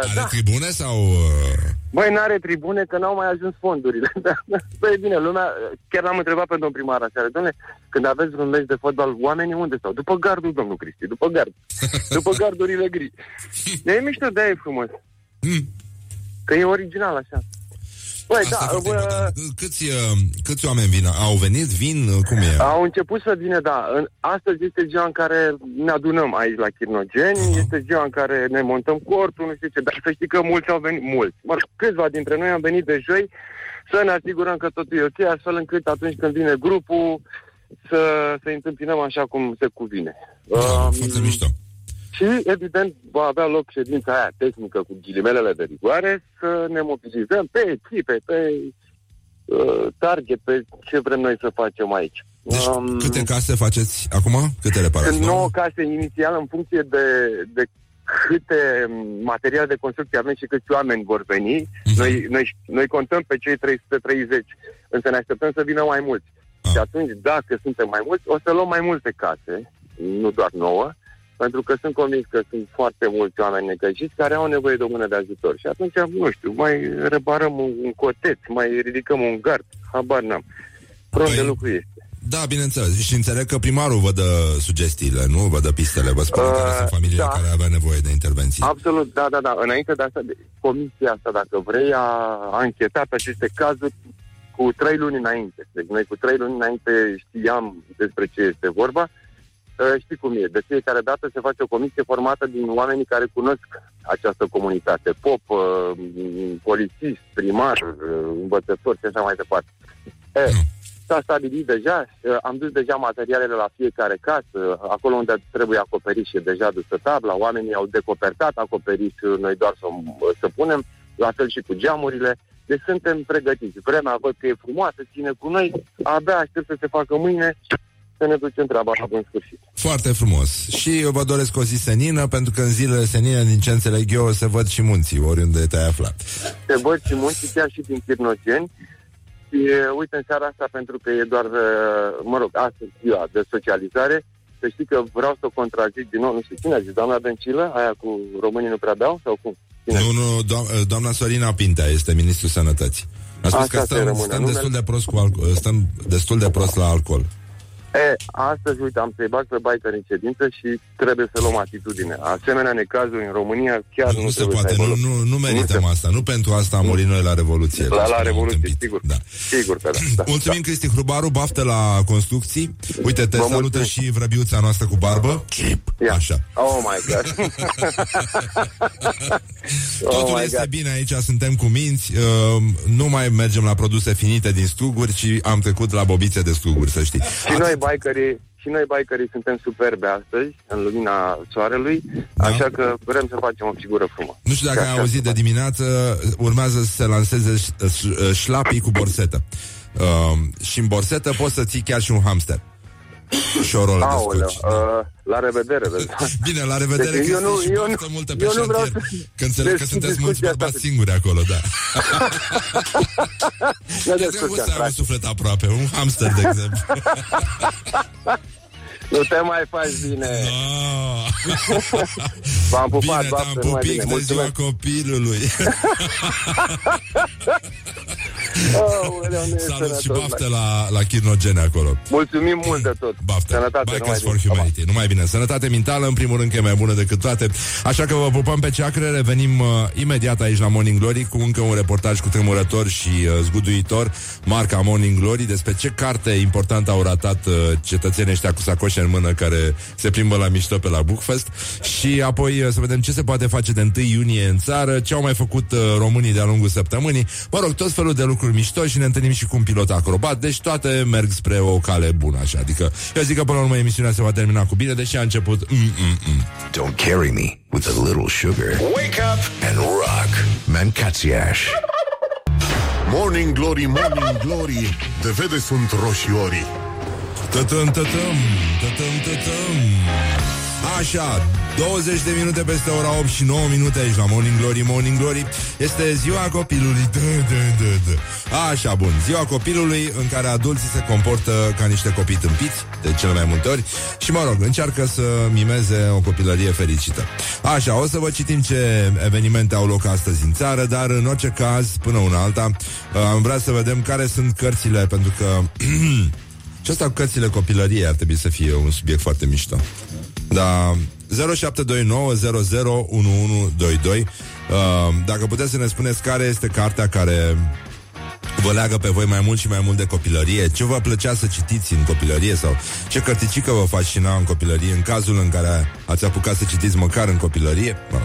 [SPEAKER 2] Are da. tribune sau... Uh...
[SPEAKER 9] Băi, n-are tribune că n-au mai ajuns fondurile. Băi, bine, lumea, chiar l-am întrebat pe domnul primar aseară, domnule, când aveți un meci de fotbal, oamenii unde stau? După gardul, domnul Cristi, după gard. După gardurile gri. De e mișto, de e frumos. Hmm. Că e original așa. Băi, da, bă...
[SPEAKER 2] câți, uh, câți oameni vin? Au venit? Vin? Cum e?
[SPEAKER 9] Au început să vină, da. În, astăzi este ziua în care ne adunăm aici la Chirnogeni, uh-huh. este ziua în care ne montăm cortul, nu știu ce, dar să știi că mulți au venit, mulți. Mă, câțiva dintre noi am venit de joi să ne asigurăm că totul e ok, astfel încât atunci când vine grupul să, să întâmpinăm așa cum se cuvine.
[SPEAKER 2] Da, um, foarte mișto.
[SPEAKER 9] Și, evident, va avea loc ședința aia tehnică cu ghilimelele de rigoare să ne mobilizăm pe echipe, pe uh, target, pe ce vrem noi să facem aici.
[SPEAKER 2] Deci, um, câte case faceți acum? Câte reparați?
[SPEAKER 9] 9 case inițial în funcție de, de câte materiale de construcție avem și câți oameni vor veni. Uh-huh. Noi, noi, noi contăm pe cei 330, însă ne așteptăm să vină mai mulți. Uh-huh. Și atunci, dacă suntem mai mulți, o să luăm mai multe case, nu doar nouă, pentru că sunt convins că sunt foarte mulți oameni necăjiți care au nevoie de o mână de ajutor. Și atunci, nu știu, mai reparăm un, un coteț, mai ridicăm un gard, habar n-am. Pronto păi, de lucru este.
[SPEAKER 2] Da, bineînțeles. Și înțeleg că primarul vă dă sugestiile, nu? Vă dă pistele, vă spune uh, care sunt familiile da. care avea nevoie de intervenții.
[SPEAKER 9] Absolut, da, da, da. Înainte de asta, de, comisia asta, dacă vrei, a, a închetat aceste cazuri cu trei luni înainte. Deci noi cu trei luni înainte știam despre ce este vorba. Uh, știi cum e, de fiecare dată se face o comisie formată din oamenii care cunosc această comunitate. Pop, uh, polițist, primar, uh, învățător și așa mai departe. Uh, S-a stabilit deja, uh, am dus deja materialele la fiecare casă, acolo unde trebuie acoperit și deja dusă tabla, oamenii au decopertat acoperiș, noi doar să, să punem, la fel și cu geamurile. Deci suntem pregătiți. Vremea văd că e frumoasă, ține cu noi, abia aștept să se facă mâine să ne ducem treaba la bun sfârșit.
[SPEAKER 2] Foarte frumos. Și eu vă doresc o zi senină, pentru că în zilele senine, din ce înțeleg eu, se văd și munții, oriunde te-ai aflat.
[SPEAKER 9] Se văd și munții, chiar și din Chirnogeni. Și uite, în seara asta, pentru că e doar, mă rog, astăzi ziua de socializare, să știi că vreau să o contrazic din nou, nu știu cine a zis, doamna Dăncilă, aia cu românii nu prea beau sau cum?
[SPEAKER 2] Cine? Nu, nu, do- doamna Sorina Pintea este ministrul sănătății. A spus Asta că stăm, stăm destul de prost cu alcool, stăm destul de prost la alcool.
[SPEAKER 9] E, astăzi, uite, am să-i bag pe biker în ședință și trebuie să luăm atitudine. Asemenea necazuri în România chiar nu,
[SPEAKER 2] nu
[SPEAKER 9] se
[SPEAKER 2] poate, nu, nu, nu merităm nu asta. Nu pentru asta am murit noi la Revoluție.
[SPEAKER 9] La, la Revoluție, sigur. Da. Sigur că da. da
[SPEAKER 2] Mulțumim, da. Cristi Hrubaru, baftă la construcții. Uite, te Vă salută mulțumim. și vrăbiuța noastră cu barbă. Chip. Așa.
[SPEAKER 9] Oh my God.
[SPEAKER 2] Totul oh este God. bine aici, suntem cu minți. Uh, nu mai mergem la produse finite din struguri, ci am trecut la bobițe de struguri, să știi.
[SPEAKER 9] Și noi bikerii, și noi bikerii suntem superbe astăzi, în lumina soarelui, da. așa că vrem să facem o figură frumoasă.
[SPEAKER 2] Nu știu dacă ai auzit de dimineață, urmează să se lanseze șlapii cu borsetă. Uh, și în borsetă poți să ții chiar și un hamster și o rolă Aoleu, de scoci. Uh,
[SPEAKER 9] la revedere, vezi.
[SPEAKER 2] Bine, la revedere, deci, eu nu, și eu nu, multă pe eu nu vreau să... Că înțeleg că sunteți mulți bărbați singuri acolo, da.
[SPEAKER 9] e
[SPEAKER 2] trebuie să ai un suflet aproape, un hamster, de exemplu.
[SPEAKER 9] Nu te mai faci bine. No. V-am pupat,
[SPEAKER 2] bine, te-am pupic de ziua copilului.
[SPEAKER 9] Oh,
[SPEAKER 2] Salut și baftă la, la Chirnogene acolo.
[SPEAKER 9] Mulțumim mult de tot.
[SPEAKER 2] Baftă. Sănătate, Bikers for Humanity. Nu Numai bine. Sănătate mentală, în primul rând, că e mai bună decât toate. Așa că vă pupăm pe ceacre. Revenim uh, imediat aici la Morning Glory cu încă un reportaj cu tremurător și uh, zguduitor, marca Morning Glory, despre ce carte importantă au ratat uh, cetățenii ăștia cu sacoșe în mână care se plimbă la mișto pe la Bookfest și apoi uh, să vedem ce se poate face de 1 iunie în țară, ce au mai făcut uh, românii de-a lungul săptămânii. Mă rog, tot felul de lucruri mișto și ne întâlnim și cu un pilot acrobat, deci toate merg spre o cale bună, așa. Adică eu zic că până la urmă emisiunea se va termina cu bine, deși a început mm-mm-mm.
[SPEAKER 1] Don't carry me with a little sugar. Wake up and rock. Mancațiaș. Morning Glory, Morning Glory, de vede sunt roșiorii.
[SPEAKER 2] Tătăm, tătăm, tătăm, tătăm. Așa, 20 de minute peste ora 8 și 9 minute aici la Morning Glory, Morning Glory Este ziua copilului. Dă, dă, dă, dă. Așa, bun, ziua copilului în care adulții se comportă ca niște copii tâmpiți De cele mai multe ori. Și mă rog, încearcă să mimeze o copilărie fericită. Așa, o să vă citim ce evenimente au loc astăzi în țară Dar în orice caz, până una alta Am vrea să vedem care sunt cărțile Pentru că Și asta cu cărțile copilăriei ar trebui să fie un subiect foarte mișto. Da, 0729 Uh, dacă puteți să ne spuneți care este cartea care vă leagă pe voi mai mult și mai mult de copilărie? Ce vă plăcea să citiți în copilărie? Sau ce cărticică vă fascina în copilărie în cazul în care ați apucat să citiți măcar în copilărie? Mă,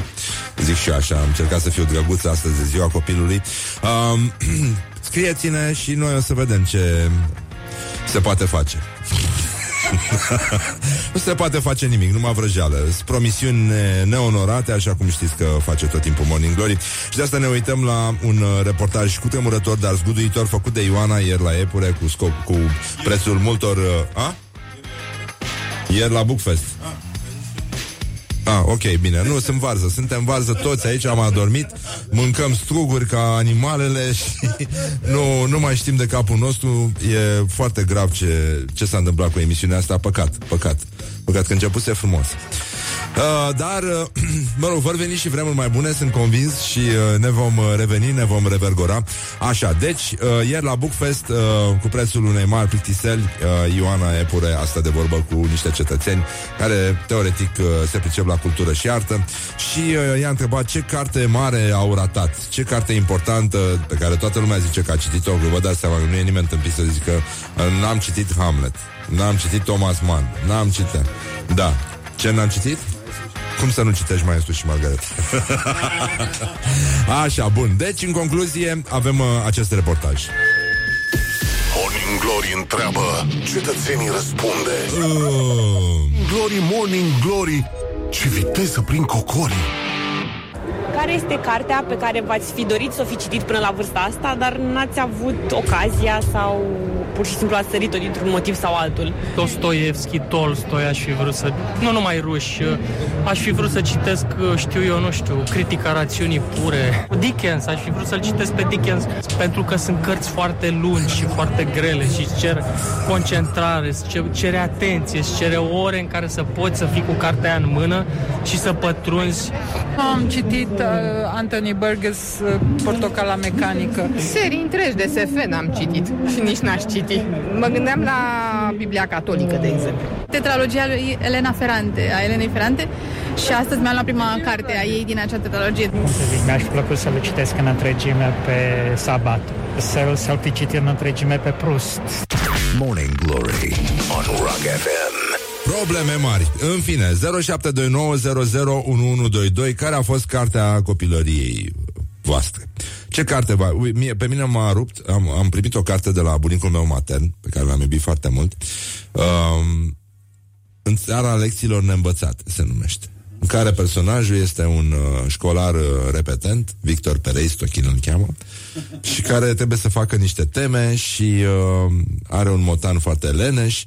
[SPEAKER 2] zic și eu așa, am încercat să fiu drăguț astăzi de ziua copilului. Um, scrieți-ne și noi o să vedem ce se poate face. nu se poate face nimic, numai vrăjeală. Sunt promisiuni neonorate, așa cum știți că face tot timpul Morning Glory. Și de asta ne uităm la un uh, reportaj cu tremurător, dar zguduitor, făcut de Ioana ieri la Epure, cu, scop, cu prețul multor... Uh, a? Ieri la Bookfest. Ah, ok, bine. Nu, sunt varză. Suntem varză toți aici, am adormit, mâncăm struguri ca animalele și nu, nu mai știm de capul nostru. E foarte grav ce, ce s-a întâmplat cu emisiunea asta. Păcat, păcat. Păcat că începuse frumos. Uh, dar, uh, mă rog, vor veni și vremuri mai bune, sunt convins și uh, ne vom uh, reveni, ne vom revergora. Așa, deci, uh, ieri la Bookfest, uh, cu prețul unei mari plictiseli, uh, Ioana Epure asta de vorbă cu niște cetățeni care, teoretic, uh, se pricep la cultură și artă și uh, i-a întrebat ce carte mare au ratat, ce carte importantă pe care toată lumea zice că a citit-o, că vă dați seama că nu e nimeni tâmpit să zică uh, n-am citit Hamlet, n-am citit Thomas Mann, n-am citit. Da. Ce n-am citit? Cum să nu citești Maestru și Margaret? Așa, bun. Deci, în concluzie, avem uh, acest reportaj.
[SPEAKER 1] Morning Glory întreabă, cetățenii răspunde.
[SPEAKER 2] Uh,
[SPEAKER 1] Glory, Morning Glory, ce viteză prin cocorii.
[SPEAKER 3] Care este cartea pe care v-ați fi dorit să o fi citit până la vârsta asta, dar n-ați avut ocazia sau pur și simplu ați sărit-o dintr-un motiv sau altul?
[SPEAKER 10] Dostoevski, Tolstoi aș fi vrut să... Nu numai ruși, aș fi vrut să citesc, știu eu, nu știu, Critica rațiunii pure. Dickens, aș fi vrut să-l citesc pe Dickens, pentru că sunt cărți foarte lungi și foarte grele și îți cer concentrare, îți cere atenție, îți cere ore în care să poți să fii cu cartea în mână și să pătrunzi.
[SPEAKER 11] Am citit uh, Anthony Burgess, uh, Portocala mecanică.
[SPEAKER 6] Serii întregi de SF n-am citit și nici n-aș citi. Mă gândeam la Biblia Catolică, de exemplu.
[SPEAKER 12] Tetralogia lui Elena Ferrante, a Elenei Ferrante și astăzi mi-am luat prima carte a ei din acea tetralogie.
[SPEAKER 13] Mi-aș plăcut să le citesc în întregime pe sabat, să, să-l fi citit în întregime pe Proust.
[SPEAKER 1] Morning Glory on Rock FM.
[SPEAKER 2] Probleme mari. În fine, 0729001122. Care a fost cartea copilăriei voastre? Ce carte va... Ui, mie, pe mine m-a rupt. Am, am primit o carte de la bunicul meu matern, pe care l-am iubit foarte mult. Um, în țara lecțiilor neînvățate se numește. În care personajul este un uh, școlar uh, repetent, Victor Perei Stochin îl cheamă, și care trebuie să facă niște teme și uh, are un motan foarte leneș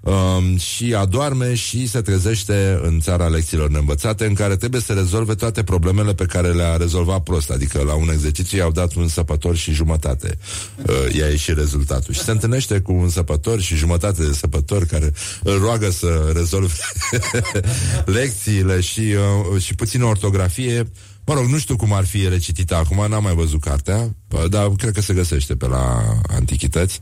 [SPEAKER 2] um, și adorme și se trezește în țara lecțiilor neînvățate în care trebuie să rezolve toate problemele pe care le-a rezolvat prost. Adică la un exercițiu i-au dat un săpător și jumătate. Uh, i-a ieșit rezultatul. Și se întâlnește cu un săpător și jumătate de săpător care îl roagă să rezolve lecțiile și, uh, și puțină ortografie. Mă rog, nu știu cum ar fi recitită acum, n-am mai văzut cartea, dar cred că se găsește pe la antichități.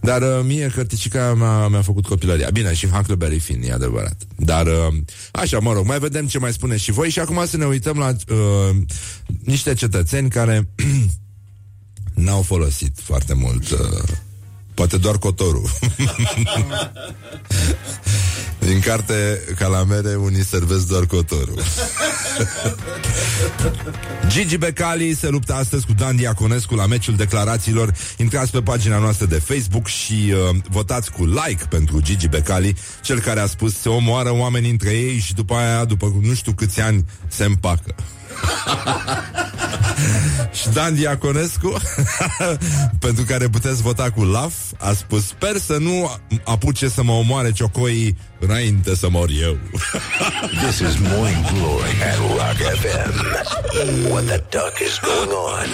[SPEAKER 2] Dar uh, mie cărticica mea, mi-a făcut copilăria. Bine, și Huckleberry Finn, e adevărat. Dar, uh, așa, mă rog, mai vedem ce mai spune și voi și acum să ne uităm la uh, niște cetățeni care n-au folosit foarte mult... Uh, Poate doar cotorul. Din carte Calamere, unii servesc doar cotorul. Gigi Becali se luptă astăzi cu Dan Diaconescu la meciul declarațiilor. Intrați pe pagina noastră de Facebook și uh, votați cu like pentru Gigi Becali, cel care a spus se omoară oamenii între ei și după aia, după nu știu câți ani, se împacă. și Dan Diaconescu Pentru care puteți vota cu laf A spus Sper să nu apuce să mă omoare ciocoii Înainte să mor eu.
[SPEAKER 1] This is Morning Glory at Rock FM. What the duck is going on?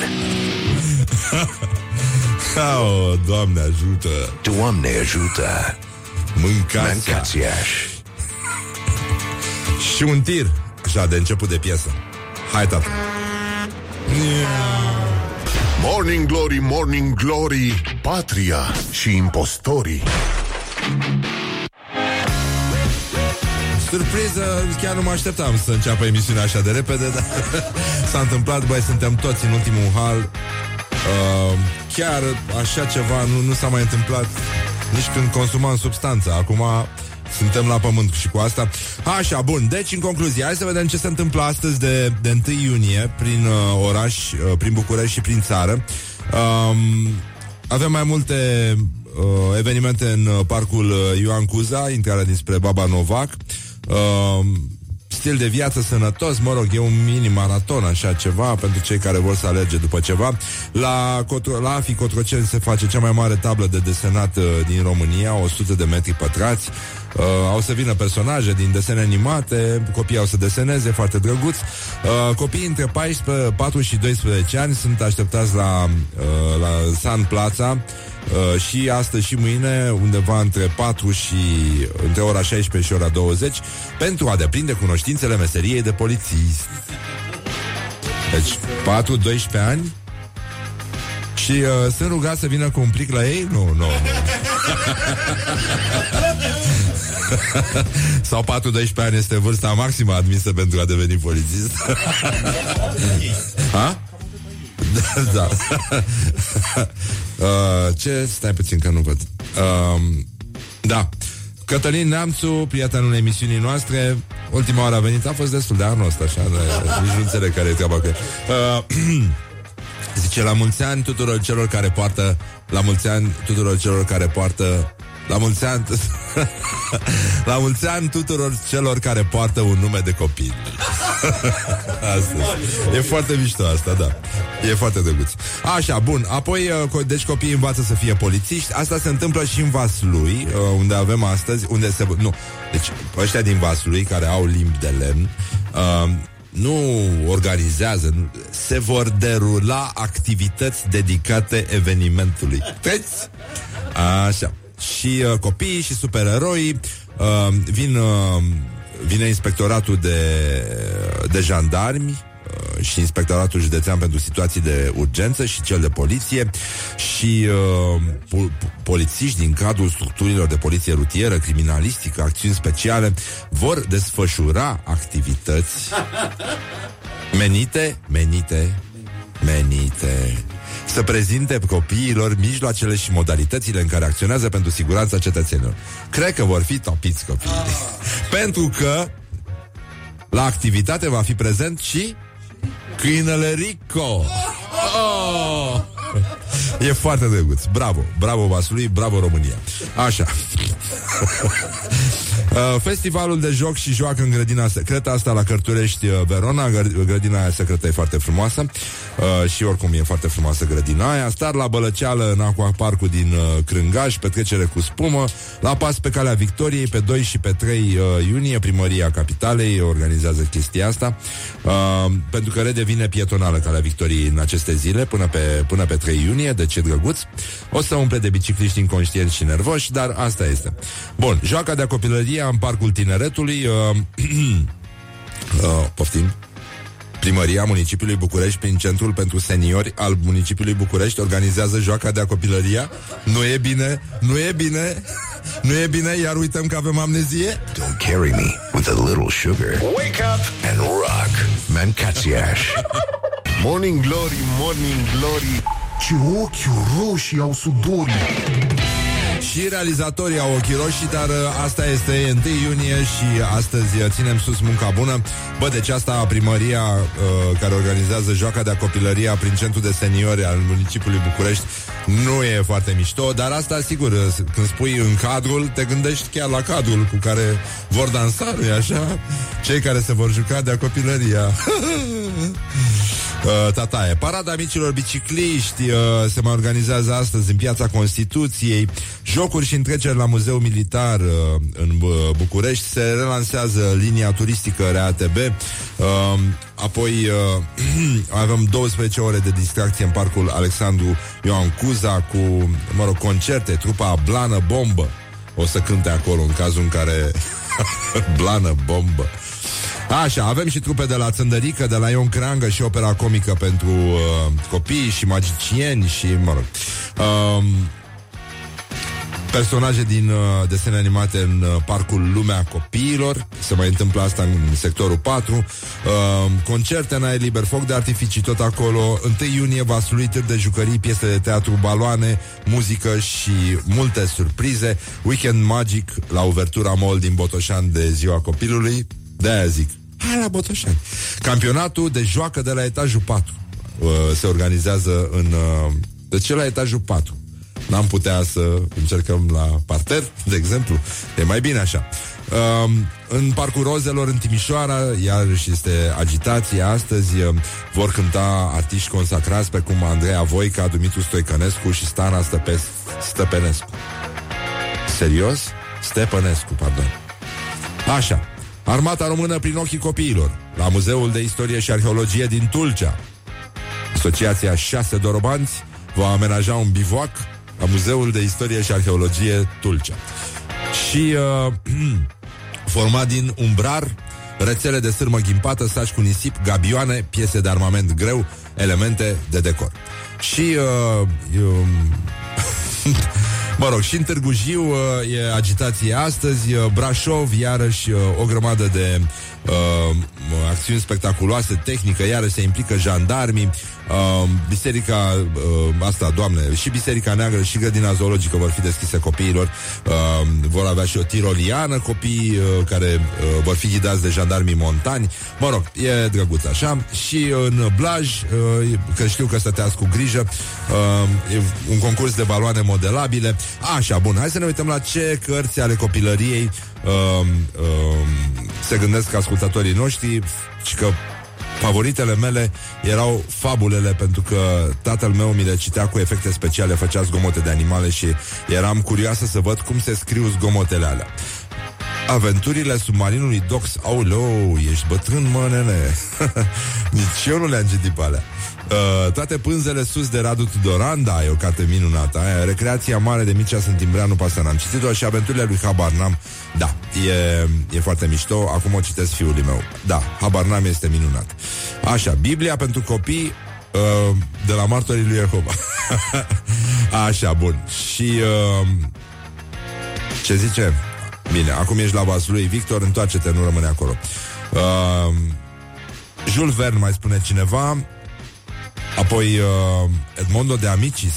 [SPEAKER 2] oh, Doamne ajută!
[SPEAKER 1] Doamne ajută!
[SPEAKER 2] Mâncați
[SPEAKER 1] Mâncați Iași
[SPEAKER 2] Și un tir Așa de început de piesă Hai tata
[SPEAKER 1] Morning Glory, Morning Glory Patria și impostorii
[SPEAKER 2] Surpriză, chiar nu mă așteptam să înceapă emisiunea așa de repede, dar s-a întâmplat, băi, suntem toți în ultimul hal. Uh, chiar așa ceva nu, nu s-a mai întâmplat nici când consumam substanță. Acum suntem la pământ și cu asta. Așa, bun. Deci, în concluzie, hai să vedem ce se întâmplă astăzi de, de 1 iunie prin uh, oraș, uh, prin București și prin țară. Um, avem mai multe uh, evenimente în uh, parcul uh, Ioan Cuza, intrarea dinspre Baba Novac. Uh, stil de viață sănătos, mă rog, e un mini-maraton, așa ceva, pentru cei care vor să alerge după ceva. La, Cotro- la Afi Cotroceni se face cea mai mare tablă de desenat uh, din România, 100 de metri pătrați. Uh, au să vină personaje din desene animate, copiii au să deseneze, foarte drăguț. Uh, copiii între 14, 4 și 12 ani sunt așteptați la, uh, la San Plaza Uh, și astăzi și mâine, undeva între 4 și între ora 16 și ora 20, pentru a deprinde cunoștințele meseriei de polițist. Deci, 4-12 ani și uh, sunt rugat să vină cu un plic la ei? Nu, nu, nu. Sau 4-12 ani este vârsta maximă admisă pentru a deveni polițist. ha? Da, da. uh, ce? Stai puțin că nu văd. Uh, da. Cătălin Neamțu, prietenul emisiunii noastre, ultima oară a venit, a fost destul de anul ăsta, așa, de, nici nu înțeleg care e treaba că... Uh, zice, la mulți ani tuturor celor care poartă, la mulți ani tuturor celor care poartă la mulți ani La mulți ani tuturor celor care poartă un nume de copil Astăzi. E. Foarte mișto asta, da. E foarte drăguț. Așa, bun, apoi uh, Deci copiii învață să fie polițiști. Asta se întâmplă și în Vaslui uh, Unde avem astăzi unde se, Nu, deci ăștia din Vaslui Care au limbi de lemn uh, nu organizează, nu, se vor derula activități dedicate evenimentului. Veți? Așa și uh, copiii și supereroi uh, vin, uh, vine inspectoratul de, de jandarmi uh, și Inspectoratul Județean pentru Situații de Urgență și cel de poliție și uh, po- polițiști din cadrul structurilor de poliție rutieră, criminalistică, acțiuni speciale vor desfășura activități menite, menite, menite să prezinte copiilor mijloacele și modalitățile în care acționează pentru siguranța cetățenilor. Cred că vor fi topiți copiii. pentru că la activitate va fi prezent și câinele Rico. Oh! E foarte drăguț. Bravo, bravo Vasului, bravo România. Așa. Uh, festivalul de joc și joacă în grădina secretă Asta la Cărturești uh, Verona. Grădina aia secretă e foarte frumoasă. Uh, Și oricum e foarte frumoasă grădina aia. Star la Bălăceală în Aquaparcul din uh, Crângaș Petrecere cu spumă. La pas pe calea Victoriei Pe 2 și pe 3 uh, iunie Primăria Capitalei organizează chestia asta. Uh, Pentru că redevine pietonală calea Victoriei în aceste zile Până pe, până pe 3 iunie Deci e drăguț O să umple de bicicliști inconștienți și nervoși Dar asta este Bun, joaca de copilărie în Parcul Tineretului. Uh, uh, poftim. Primăria municipiului București prin Centrul pentru Seniori al municipiului București organizează joaca de copilăria. Nu e bine, nu e bine, nu e bine, iar uităm că avem amnezie.
[SPEAKER 1] Don't carry me with a little sugar. Wake up and rock. Mancațiaș. morning glory, morning glory.
[SPEAKER 14] Ce ochi roșii au sudorii.
[SPEAKER 2] Și realizatorii au ochii roșii, dar uh, asta este 1 iunie și astăzi uh, ținem sus munca bună. Bă, deci asta primăria uh, care organizează joaca de copilăria prin centru de seniori al municipiului București nu e foarte mișto, dar asta, sigur, uh, când spui în cadrul, te gândești chiar la cadrul cu care vor dansa, nu așa? Cei care se vor juca de copilăria. Uh, tataie. Parada micilor bicicliști uh, se mai organizează astăzi în piața Constituției. Jocuri și întreceri la Muzeul Militar uh, în uh, București. Se relansează linia turistică RATB. Uh, apoi uh, avem 12 ore de distracție în parcul Alexandru Ioan Cuza cu, mă rog, concerte, trupa Blană Bombă. O să cânte acolo în cazul în care Blană Bombă Așa, avem și trupe de la Țândărică, de la Ion Creangă și opera comică pentru uh, copii și magicieni și, mă rog... Um, personaje din uh, desene animate în uh, parcul Lumea Copiilor. Se mai întâmplă asta în sectorul 4. Uh, concerte în aer liber, foc de artificii tot acolo. 1 iunie va slui târg de jucării, piese de teatru, baloane, muzică și multe surprize. Weekend magic la uvertura mall din Botoșan de ziua copilului. De-aia zic, hai la Botoșani. Campionatul de joacă de la etajul 4 uh, se organizează în... Uh, de ce la etajul 4? N-am putea să încercăm la parter, de exemplu. E mai bine așa. Um, în Parcul Rozelor, în Timișoara, iarăși este agitație. Astăzi um, vor cânta artiști consacrați pe cum Andreea Voica, Dumitru Stoicănescu și Stana Stăpe- Stăpenescu. Serios? Stepănescu, pardon. Așa. Armata română prin ochii copiilor. La Muzeul de Istorie și Arheologie din Tulcea. Asociația Șase Dorobanți va amenaja un bivoac la Muzeul de Istorie și Arheologie Tulcea. Și uh, format din umbrar, rețele de sârmă ghimpată, saci cu nisip, gabioane, piese de armament greu, elemente de decor. Și uh, um, Mă rog, și în Târgu Jiu uh, e agitație astăzi, uh, Brașov, iarăși uh, o grămadă de uh, acțiuni spectaculoase, tehnică, iarăși se implică jandarmii, uh, biserica uh, asta, doamne, și biserica neagră și grădina zoologică vor fi deschise copiilor, uh, vor avea și o tiroliană copii uh, care uh, vor fi ghidați de jandarmii montani, mă rog, e drăguț așa, și în Blaj, uh, că știu că stăteați cu grijă, uh, e un concurs de baloane modelabile, așa, bun, hai să ne uităm la ce cărți ale copilăriei uh, uh, se gândesc ascultatorii noștri și că Favoritele mele erau fabulele pentru că tatăl meu mi le citea cu efecte speciale, făcea zgomote de animale și eram curioasă să văd cum se scriu zgomotele alea. Aventurile submarinului Dox Aoleu, ești bătrân, mă, nene Nici eu nu le-am citit pe alea Uh, toate pânzele sus de Radu Tudoran, da, e o carte minunată. Aia, Recreația mare de Mircea Sântimbreanu, pe asta n-am citit-o și aventurile lui Habar n-am. Da, e, e foarte mișto. Acum o citesc fiului meu. Da, Habar n-am este minunat. Așa, Biblia pentru copii uh, de la martorii lui Jehova. Așa, bun. Și uh, ce zice? Bine, acum ești la vas lui Victor, întoarce-te, nu rămâne acolo. Uh, Jules Verne, mai spune cineva, Apoi uh, Edmondo de Amicis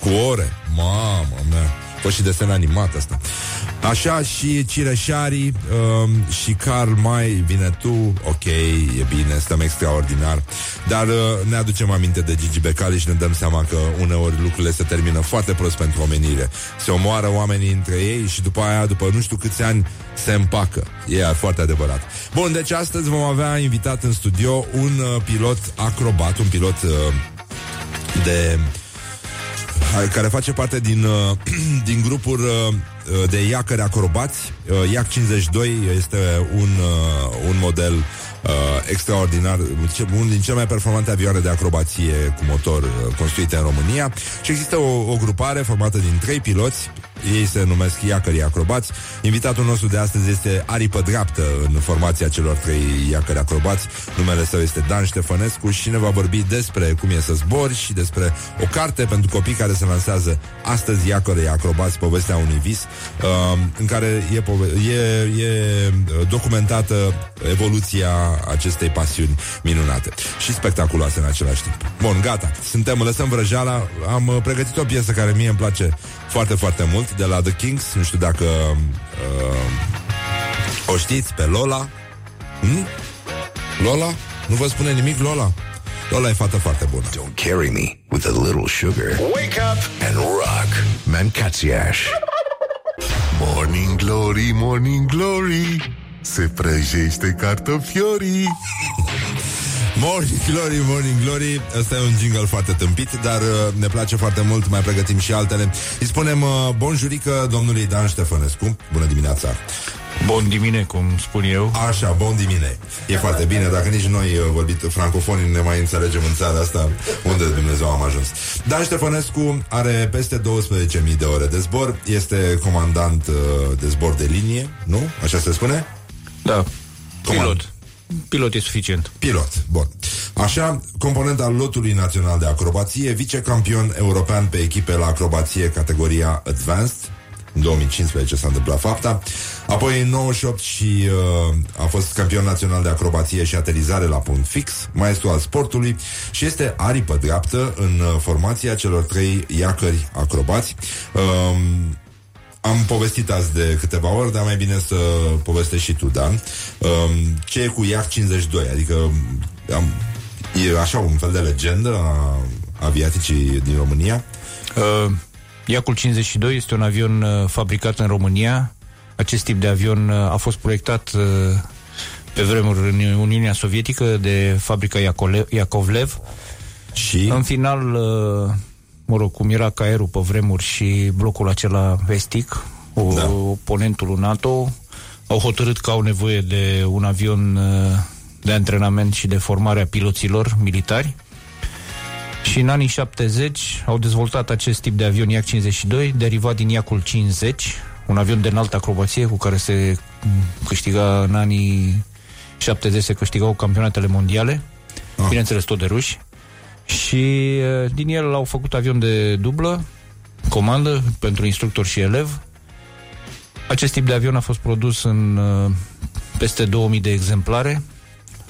[SPEAKER 2] Cu ore. Mamă mea fost și desen animat asta. Așa și Cireșarii um, și Carl Mai vine tu, ok, e bine, stăm extraordinar. Dar uh, ne aducem aminte de Gigi Becali și ne dăm seama că uneori lucrurile se termină foarte prost pentru omenire. Se omoară oamenii între ei și după aia, după nu știu câți ani, se împacă. E foarte adevărat. Bun, deci astăzi vom avea invitat în studio un uh, pilot acrobat, un pilot uh, de care face parte din, uh, din grupul uh, de iacări acrobați. Uh, IAC 52 este un, uh, un model uh, extraordinar, unul din cele mai performante avioane de acrobație cu motor uh, construite în România și există o, o grupare formată din trei piloți ei se numesc iacării acrobați. Invitatul nostru de astăzi este aripă dreaptă în formația celor trei iacări acrobați. Numele său este Dan Ștefănescu și ne va vorbi despre cum e să zbori și despre o carte pentru copii care se lansează astăzi iacării acrobați, povestea unui vis, uh, în care e, pove- e, e documentată evoluția acestei pasiuni minunate și spectaculoase în același timp. Bun, gata. Suntem, lăsăm vrăjeala. Am uh, pregătit o piesă care mie îmi place foarte, foarte mult de la The Kings. Nu știu dacă uh, o știți pe Lola. Hmm? Lola? Nu vă spune nimic Lola? Lola e fată foarte bună.
[SPEAKER 1] Don't carry me with a little sugar. Wake up and rock. Mancațiaș.
[SPEAKER 14] Morning Glory, Morning Glory Se prăjește cartofiorii
[SPEAKER 2] Morning Glory, Morning Glory Ăsta e un jingle foarte tâmpit Dar uh, ne place foarte mult, mai pregătim și altele Îi spunem uh, bonjurică domnului Dan Ștefănescu Bună dimineața
[SPEAKER 15] Bun dimine, cum spun eu.
[SPEAKER 2] Așa, bun dimine. E foarte bine, dacă nici noi uh, vorbit francofonii ne mai înțelegem în țara asta, unde Dumnezeu am ajuns. Dan Ștefănescu are peste 12.000 de ore de zbor, este comandant uh, de zbor de linie, nu? Așa se spune?
[SPEAKER 15] Da, pilot. Pilot e suficient.
[SPEAKER 2] Pilot, bun. Așa, component al lotului național de acrobație, vicecampion european pe echipe la acrobație categoria Advanced, În 2015 s-a întâmplat fapta. Apoi în 98 și uh, a fost campion național de acrobație și aterizare la punct fix, maestru al sportului și este aripă dreaptă în uh, formația celor trei iacări acrobați. Uh, am povestit azi de câteva ori, dar mai bine să povestești și tu, Dan. Uh, ce e cu IAC 52? Adică am, e așa un fel de legendă a aviaticii din România?
[SPEAKER 15] Uh, Iacul 52 este un avion uh, fabricat în România. Acest tip de avion uh, a fost proiectat uh, pe vremuri în Uniunea Sovietică de fabrica Iacole- Iacovlev.
[SPEAKER 2] Și?
[SPEAKER 15] În final, uh, mă rog, cum era Caerul pe vremuri și blocul acela vestic, o, da. oponentul NATO, au hotărât că au nevoie de un avion uh, de antrenament și de formare a piloților militari. Și în anii 70 au dezvoltat acest tip de avion Iac-52, derivat din Iacul 50, un avion de înaltă acrobație cu care se câștiga în anii 70 se câștigau campionatele mondiale, ah. bineînțeles tot de ruși. Și uh, din el au făcut avion de dublă, comandă pentru instructor și elev. Acest tip de avion a fost produs în uh, peste 2000 de exemplare.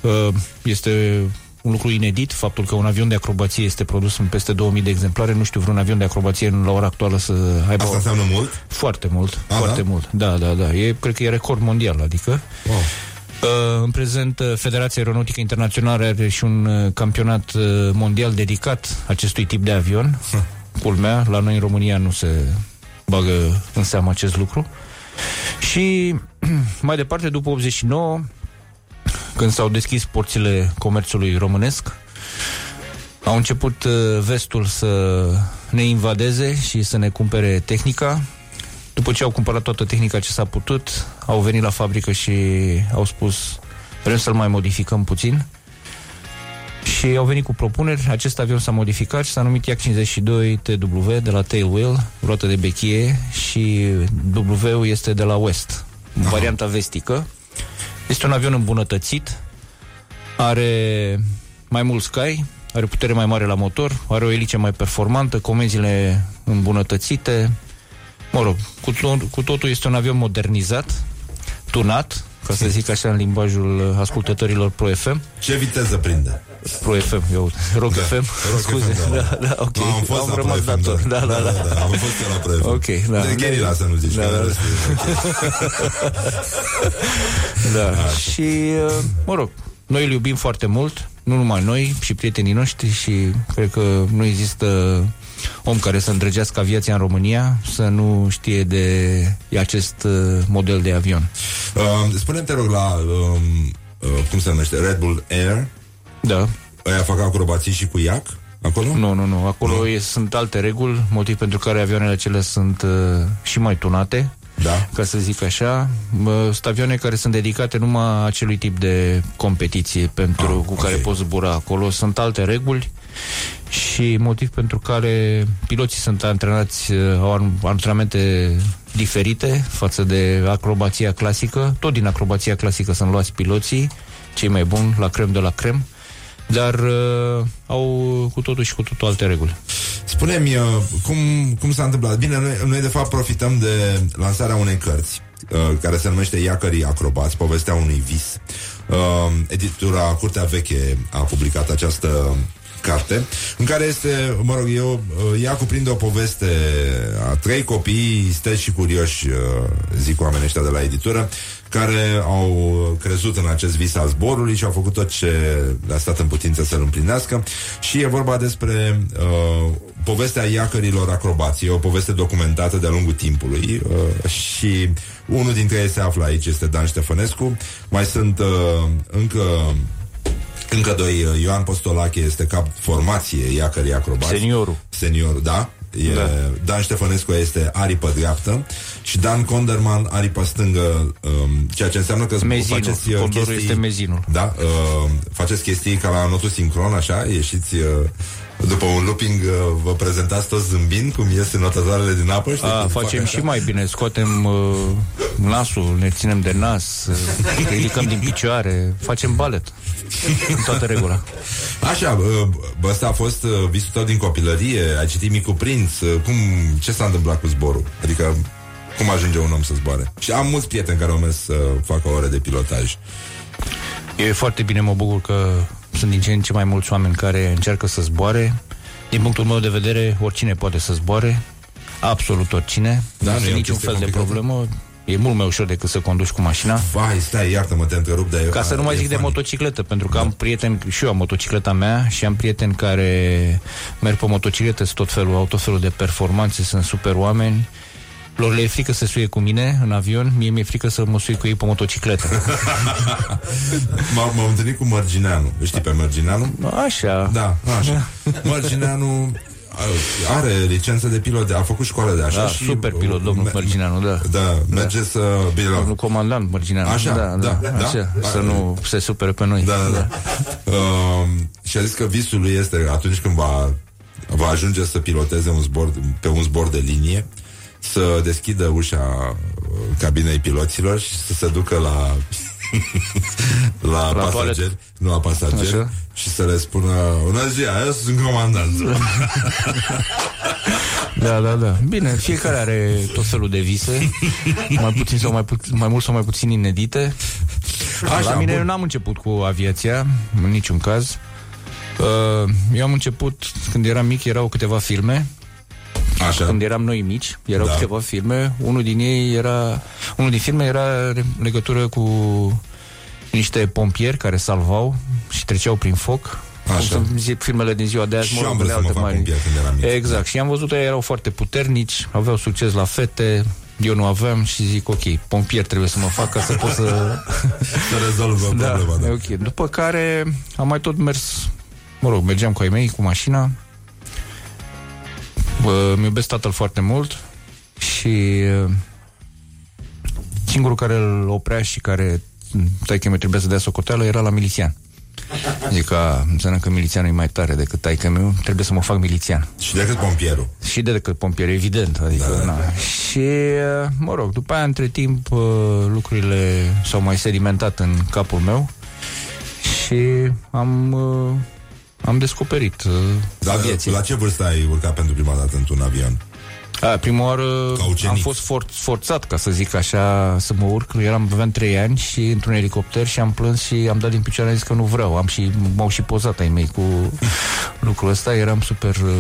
[SPEAKER 15] Uh, este un lucru inedit, faptul că un avion de acrobație este produs în peste 2000 de exemplare. Nu știu vreun avion de acrobație în la ora actuală să aibă...
[SPEAKER 2] Asta înseamnă mult?
[SPEAKER 15] Foarte mult,
[SPEAKER 2] A,
[SPEAKER 15] foarte
[SPEAKER 2] da?
[SPEAKER 15] mult. Da, da, da. E, cred că e record mondial, adică...
[SPEAKER 2] Wow.
[SPEAKER 15] Uh, în prezent, uh, Federația Aeronautică Internațională are și un uh, campionat uh, mondial dedicat acestui tip de avion. Culmea, la noi în România nu se bagă în seamă acest lucru. Și mai departe, după 89, când s-au deschis porțile comerțului românesc, au început uh, vestul să ne invadeze și să ne cumpere tehnica. După ce au cumpărat toată tehnica ce s-a putut, au venit la fabrică și au spus vrem să-l mai modificăm puțin. Și au venit cu propuneri. Acest avion s-a modificat și s-a numit Yak 52 TW de la Tailwheel, roată de bechie și W este de la West, varianta vestică. Este un avion îmbunătățit, are mai mult sky, are putere mai mare la motor, are o elice mai performantă, comenzile îmbunătățite. Mă rog, cu, to- cu totul este un avion modernizat, tunat, ca să zic așa în limbajul ascultătorilor Pro FM.
[SPEAKER 2] Ce viteză prinde?
[SPEAKER 15] Pro FM, eu, Rock
[SPEAKER 2] Da,
[SPEAKER 15] FM,
[SPEAKER 2] Rock
[SPEAKER 15] scuze.
[SPEAKER 2] FM, da.
[SPEAKER 15] da, da, ok.
[SPEAKER 2] Nu, am fost la Pro
[SPEAKER 15] rămas
[SPEAKER 2] FM,
[SPEAKER 15] dator.
[SPEAKER 2] da.
[SPEAKER 15] Da, da, da.
[SPEAKER 2] Da, da, am fost eu la Pro FM.
[SPEAKER 15] Ok, da.
[SPEAKER 2] De Gherila să nu zici,
[SPEAKER 15] Da,
[SPEAKER 2] că
[SPEAKER 15] da,
[SPEAKER 2] restul
[SPEAKER 15] Da. Și, uh, mă rog, noi îl iubim foarte mult, nu numai noi, și prietenii noștri și cred că nu există om care să îndrăgească aviația în România să nu știe de acest uh, model de avion.
[SPEAKER 2] Uh, spune te rog, la, um, uh, cum se numește, Red Bull Air,
[SPEAKER 15] Da.
[SPEAKER 2] Aia fac acrobații și cu iac? Acolo?
[SPEAKER 15] Nu, nu, nu. Acolo e, sunt alte reguli, motiv pentru care avioanele acelea sunt uh, și mai tunate.
[SPEAKER 2] Da.
[SPEAKER 15] Ca să zic așa. Uh, sunt avioane care sunt dedicate numai acelui tip de competiție pentru
[SPEAKER 2] Ah,
[SPEAKER 15] cu care poți zbura acolo. Sunt alte reguli și motiv pentru care piloții sunt antrenați, uh, au an- antrenamente diferite față de acrobația clasică. Tot din acrobația clasică sunt luați piloții, cei mai buni, la crem de la crem, dar uh, au cu totul și cu totul alte reguli.
[SPEAKER 2] Spune-mi, uh, cum, cum s-a întâmplat? Bine, noi, noi de fapt profităm de lansarea unei cărți uh, care se numește Iacării Acrobați, povestea unui vis. Uh, editura Curtea Veche a publicat această carte, în care este, mă rog, eu, uh, ea cuprinde o poveste a trei copii steți și curioși, uh, zic oamenii ăștia de la editură, care au crezut în acest vis al zborului și au făcut tot ce le-a stat în putință să-l împlinească. Și e vorba despre uh, povestea iacărilor acrobații, e o poveste documentată de-a lungul timpului uh, și unul dintre ei se află aici, este Dan Ștefănescu, mai sunt uh, încă încă doi, uh, Ioan Postolache este cap formație iacării acrobați.
[SPEAKER 15] Seniorul.
[SPEAKER 2] Seniorul, da. E, da. Dan Ștefănescu este aripă dreaptă și Dan Conderman aripă stângă, um, ceea ce înseamnă că
[SPEAKER 15] Mezinul.
[SPEAKER 2] faceți uh,
[SPEAKER 15] Condorul
[SPEAKER 2] chestii...
[SPEAKER 15] este mezinul.
[SPEAKER 2] Da, uh, faceți chestii ca la notul sincron, așa, ieșiți uh, după un looping, uh, vă prezentați toți zâmbind, cum ies notătoarele din apă. știi,
[SPEAKER 15] A,
[SPEAKER 2] cum
[SPEAKER 15] facem
[SPEAKER 2] fac
[SPEAKER 15] și
[SPEAKER 2] așa?
[SPEAKER 15] mai bine, scoatem uh, nasul, ne ținem de nas, uh, ridicăm din picioare, facem balet. În toată regula.
[SPEAKER 2] Așa, uh, bă, ăsta a fost uh, visul tău din copilărie, ai citit Micul Prinț, uh, cum, ce s-a întâmplat cu zborul? Adică Cum ajunge un om să zboare? Și am mulți prieteni care au mers să facă ore de pilotaj.
[SPEAKER 15] E foarte bine, mă bucur că sunt din ce în ce mai mulți oameni care încearcă să zboare. Din punctul meu de vedere, oricine poate să zboare. Absolut oricine.
[SPEAKER 2] Da,
[SPEAKER 15] nu
[SPEAKER 2] nu e
[SPEAKER 15] e
[SPEAKER 2] o
[SPEAKER 15] niciun
[SPEAKER 2] chestie
[SPEAKER 15] fel de
[SPEAKER 2] complicată?
[SPEAKER 15] problemă. E mult mai ușor decât să conduci cu mașina.
[SPEAKER 2] Vai, stai, iartă-mă, te întrerup, dar e-
[SPEAKER 15] Ca să nu mai
[SPEAKER 2] e
[SPEAKER 15] zic de
[SPEAKER 2] funny.
[SPEAKER 15] motocicletă, pentru că am prieteni, și eu am motocicleta mea și am prieteni care merg pe motocicletă, sunt tot felul, au tot felul de performanțe, sunt super oameni. Lor le e frică să suie cu mine în avion, mie mi-e frică să mă sui cu ei pe motocicletă.
[SPEAKER 2] M-am m-am întâlnit cu Mărgineanu. Îl Știi pe Mărgineanu?
[SPEAKER 15] Așa.
[SPEAKER 2] Da, așa. Mărgineanu are licență de pilot, de, a făcut școală de așa
[SPEAKER 15] Da,
[SPEAKER 2] și...
[SPEAKER 15] super pilot, domnul
[SPEAKER 2] me-
[SPEAKER 15] Mărgineanu, da.
[SPEAKER 2] Da, merge să... Bine, la-
[SPEAKER 15] Domnul comandant Mărgineanu.
[SPEAKER 2] Așa,
[SPEAKER 15] da, da,
[SPEAKER 2] da, da.
[SPEAKER 15] așa,
[SPEAKER 2] Da.
[SPEAKER 15] să nu se supere pe noi.
[SPEAKER 2] Da, da, da. Uh, și a zis că visul lui este atunci când va, va ajunge să piloteze un zbor, pe un zbor de linie, să deschidă ușa uh, cabinei piloților și să se ducă la la,
[SPEAKER 15] La
[SPEAKER 2] pasageri,
[SPEAKER 15] toaletă.
[SPEAKER 2] nu la pasageri,
[SPEAKER 15] Așa.
[SPEAKER 2] și să le spună Bună ziua, eu sunt comandant.
[SPEAKER 15] Da, da, da. Bine, fiecare are tot felul de vise, mai puțin sau mai, pu- mai mult sau mai puțin inedite.
[SPEAKER 2] Așa,
[SPEAKER 15] La mine
[SPEAKER 2] bun.
[SPEAKER 15] eu n-am început cu aviația, în niciun caz. Uh, eu am început, când eram mic, erau câteva filme.
[SPEAKER 2] Așa.
[SPEAKER 15] Când eram noi mici, erau
[SPEAKER 2] Da.
[SPEAKER 15] da. câteva filme. Unul din ei era... Unul din filme era re- legătură cu niște pompieri care salvau și treceau prin foc.
[SPEAKER 2] Așa.
[SPEAKER 15] Cum să zic filmele din ziua de azi,
[SPEAKER 2] Și
[SPEAKER 15] mă
[SPEAKER 2] eu
[SPEAKER 15] rog,
[SPEAKER 2] am vrut
[SPEAKER 15] le
[SPEAKER 2] să mă
[SPEAKER 15] alte
[SPEAKER 2] fac
[SPEAKER 15] mari.
[SPEAKER 2] pompier când eram mic.
[SPEAKER 15] Exact. Și am văzut că ei erau foarte puternici, aveau succes la fete, eu nu aveam și zic, ok, pompier trebuie să mă fac ca să pot să...
[SPEAKER 2] Să rezolvă
[SPEAKER 15] da,
[SPEAKER 2] problema. Da.
[SPEAKER 15] e ok. După care am mai tot mers, mă rog, mergeam cu ai mei, cu mașina. Bă, îmi iubesc tatăl foarte mult și uh, singurul care îl oprea și care taică mi trebuia să dea socoteală era la milițian. Zic că înseamnă că milițianul e mai tare decât taică meu, trebuie să mă fac milițian.
[SPEAKER 2] Și decât pompierul.
[SPEAKER 15] Și de decât pompier, evident. Adică, da. na. Și, uh, mă rog, după aia, între timp, uh, lucrurile s-au mai sedimentat în capul meu și am, uh, am descoperit uh,
[SPEAKER 2] Dar
[SPEAKER 15] aviația.
[SPEAKER 2] la ce vârstă ai urcat pentru prima dată într-un avion?
[SPEAKER 15] A, prima oară
[SPEAKER 2] Ca ucenic.
[SPEAKER 15] am fost for- forțat, ca să zic așa, să mă urc. Eram, aveam trei ani și într-un elicopter și am plâns și am dat din picioare, am zis că nu vreau. Am și, m-au și pozat ai mei cu lucrul ăsta. Eram super uh,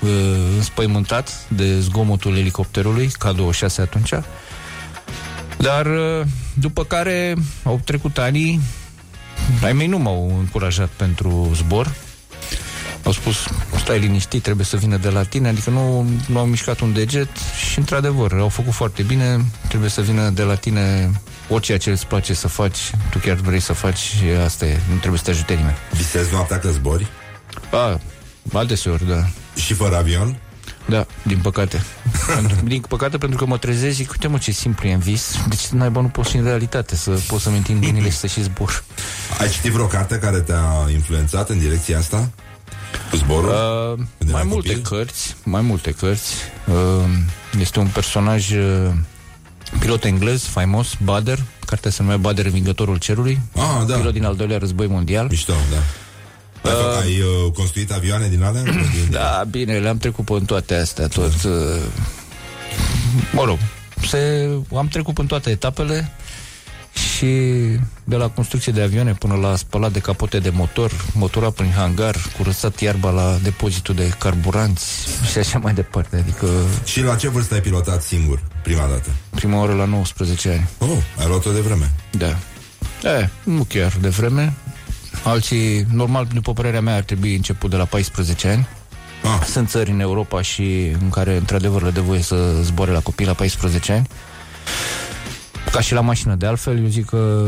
[SPEAKER 15] uh, înspăimântat de zgomotul elicopterului, K26 atunci. Dar uh, după care au trecut ani, ai mei nu m-au încurajat pentru zbor. Au spus, stai liniștit, trebuie să vină de la tine, adică nu, nu au mișcat un deget și într-adevăr, au făcut foarte bine, trebuie să vină de la tine orice ce îți place să faci, tu chiar vrei să faci și asta e, nu trebuie să te ajute nimeni.
[SPEAKER 2] Visezi noaptea că zbori?
[SPEAKER 15] A, adeseori, da.
[SPEAKER 2] Și fără avion?
[SPEAKER 15] Da, din păcate. Pentru- din păcate pentru că mă trezesc zic, uite mă ce simplu e în vis, deci naiba nu pot și în realitate să pot să-mi întind mâinile și să și zbor.
[SPEAKER 2] Ai citit vreo carte care te-a influențat în direcția asta? Cu zborul?
[SPEAKER 15] Uh,
[SPEAKER 2] Când
[SPEAKER 15] mai
[SPEAKER 2] erai
[SPEAKER 15] multe
[SPEAKER 2] copil?
[SPEAKER 15] cărți, mai multe cărți. Uh, este un personaj uh, pilot englez faimos, Bader, cartea se numea Bader, Învingătorul Cerului.
[SPEAKER 2] Ah, da.
[SPEAKER 15] Pilot din al doilea război mondial.
[SPEAKER 2] Mișto, da. Ai, uh, ai uh, construit avioane din alea?
[SPEAKER 15] Da, bine, le-am trecut pe în toate astea, tot. Uh, mă rog, se, am trecut în toate etapele și de la construcție de avioane până la spălat de capote de motor, motora prin hangar, curățat iarba la depozitul de carburanți și așa mai departe. Adică
[SPEAKER 2] Și la ce vârstă ai pilotat singur, prima dată?
[SPEAKER 15] prima oară la 19 ani.
[SPEAKER 2] Oh, ai luat-o de vreme.
[SPEAKER 15] Da. E, nu chiar de vreme. Alții, normal, după părerea mea, ar trebui început de la 14 ani.
[SPEAKER 2] Ah.
[SPEAKER 15] Sunt țări în Europa și în care, într-adevăr, le dă voie să zboare la copii la 14 ani. Ca și la mașină. De altfel, eu zic că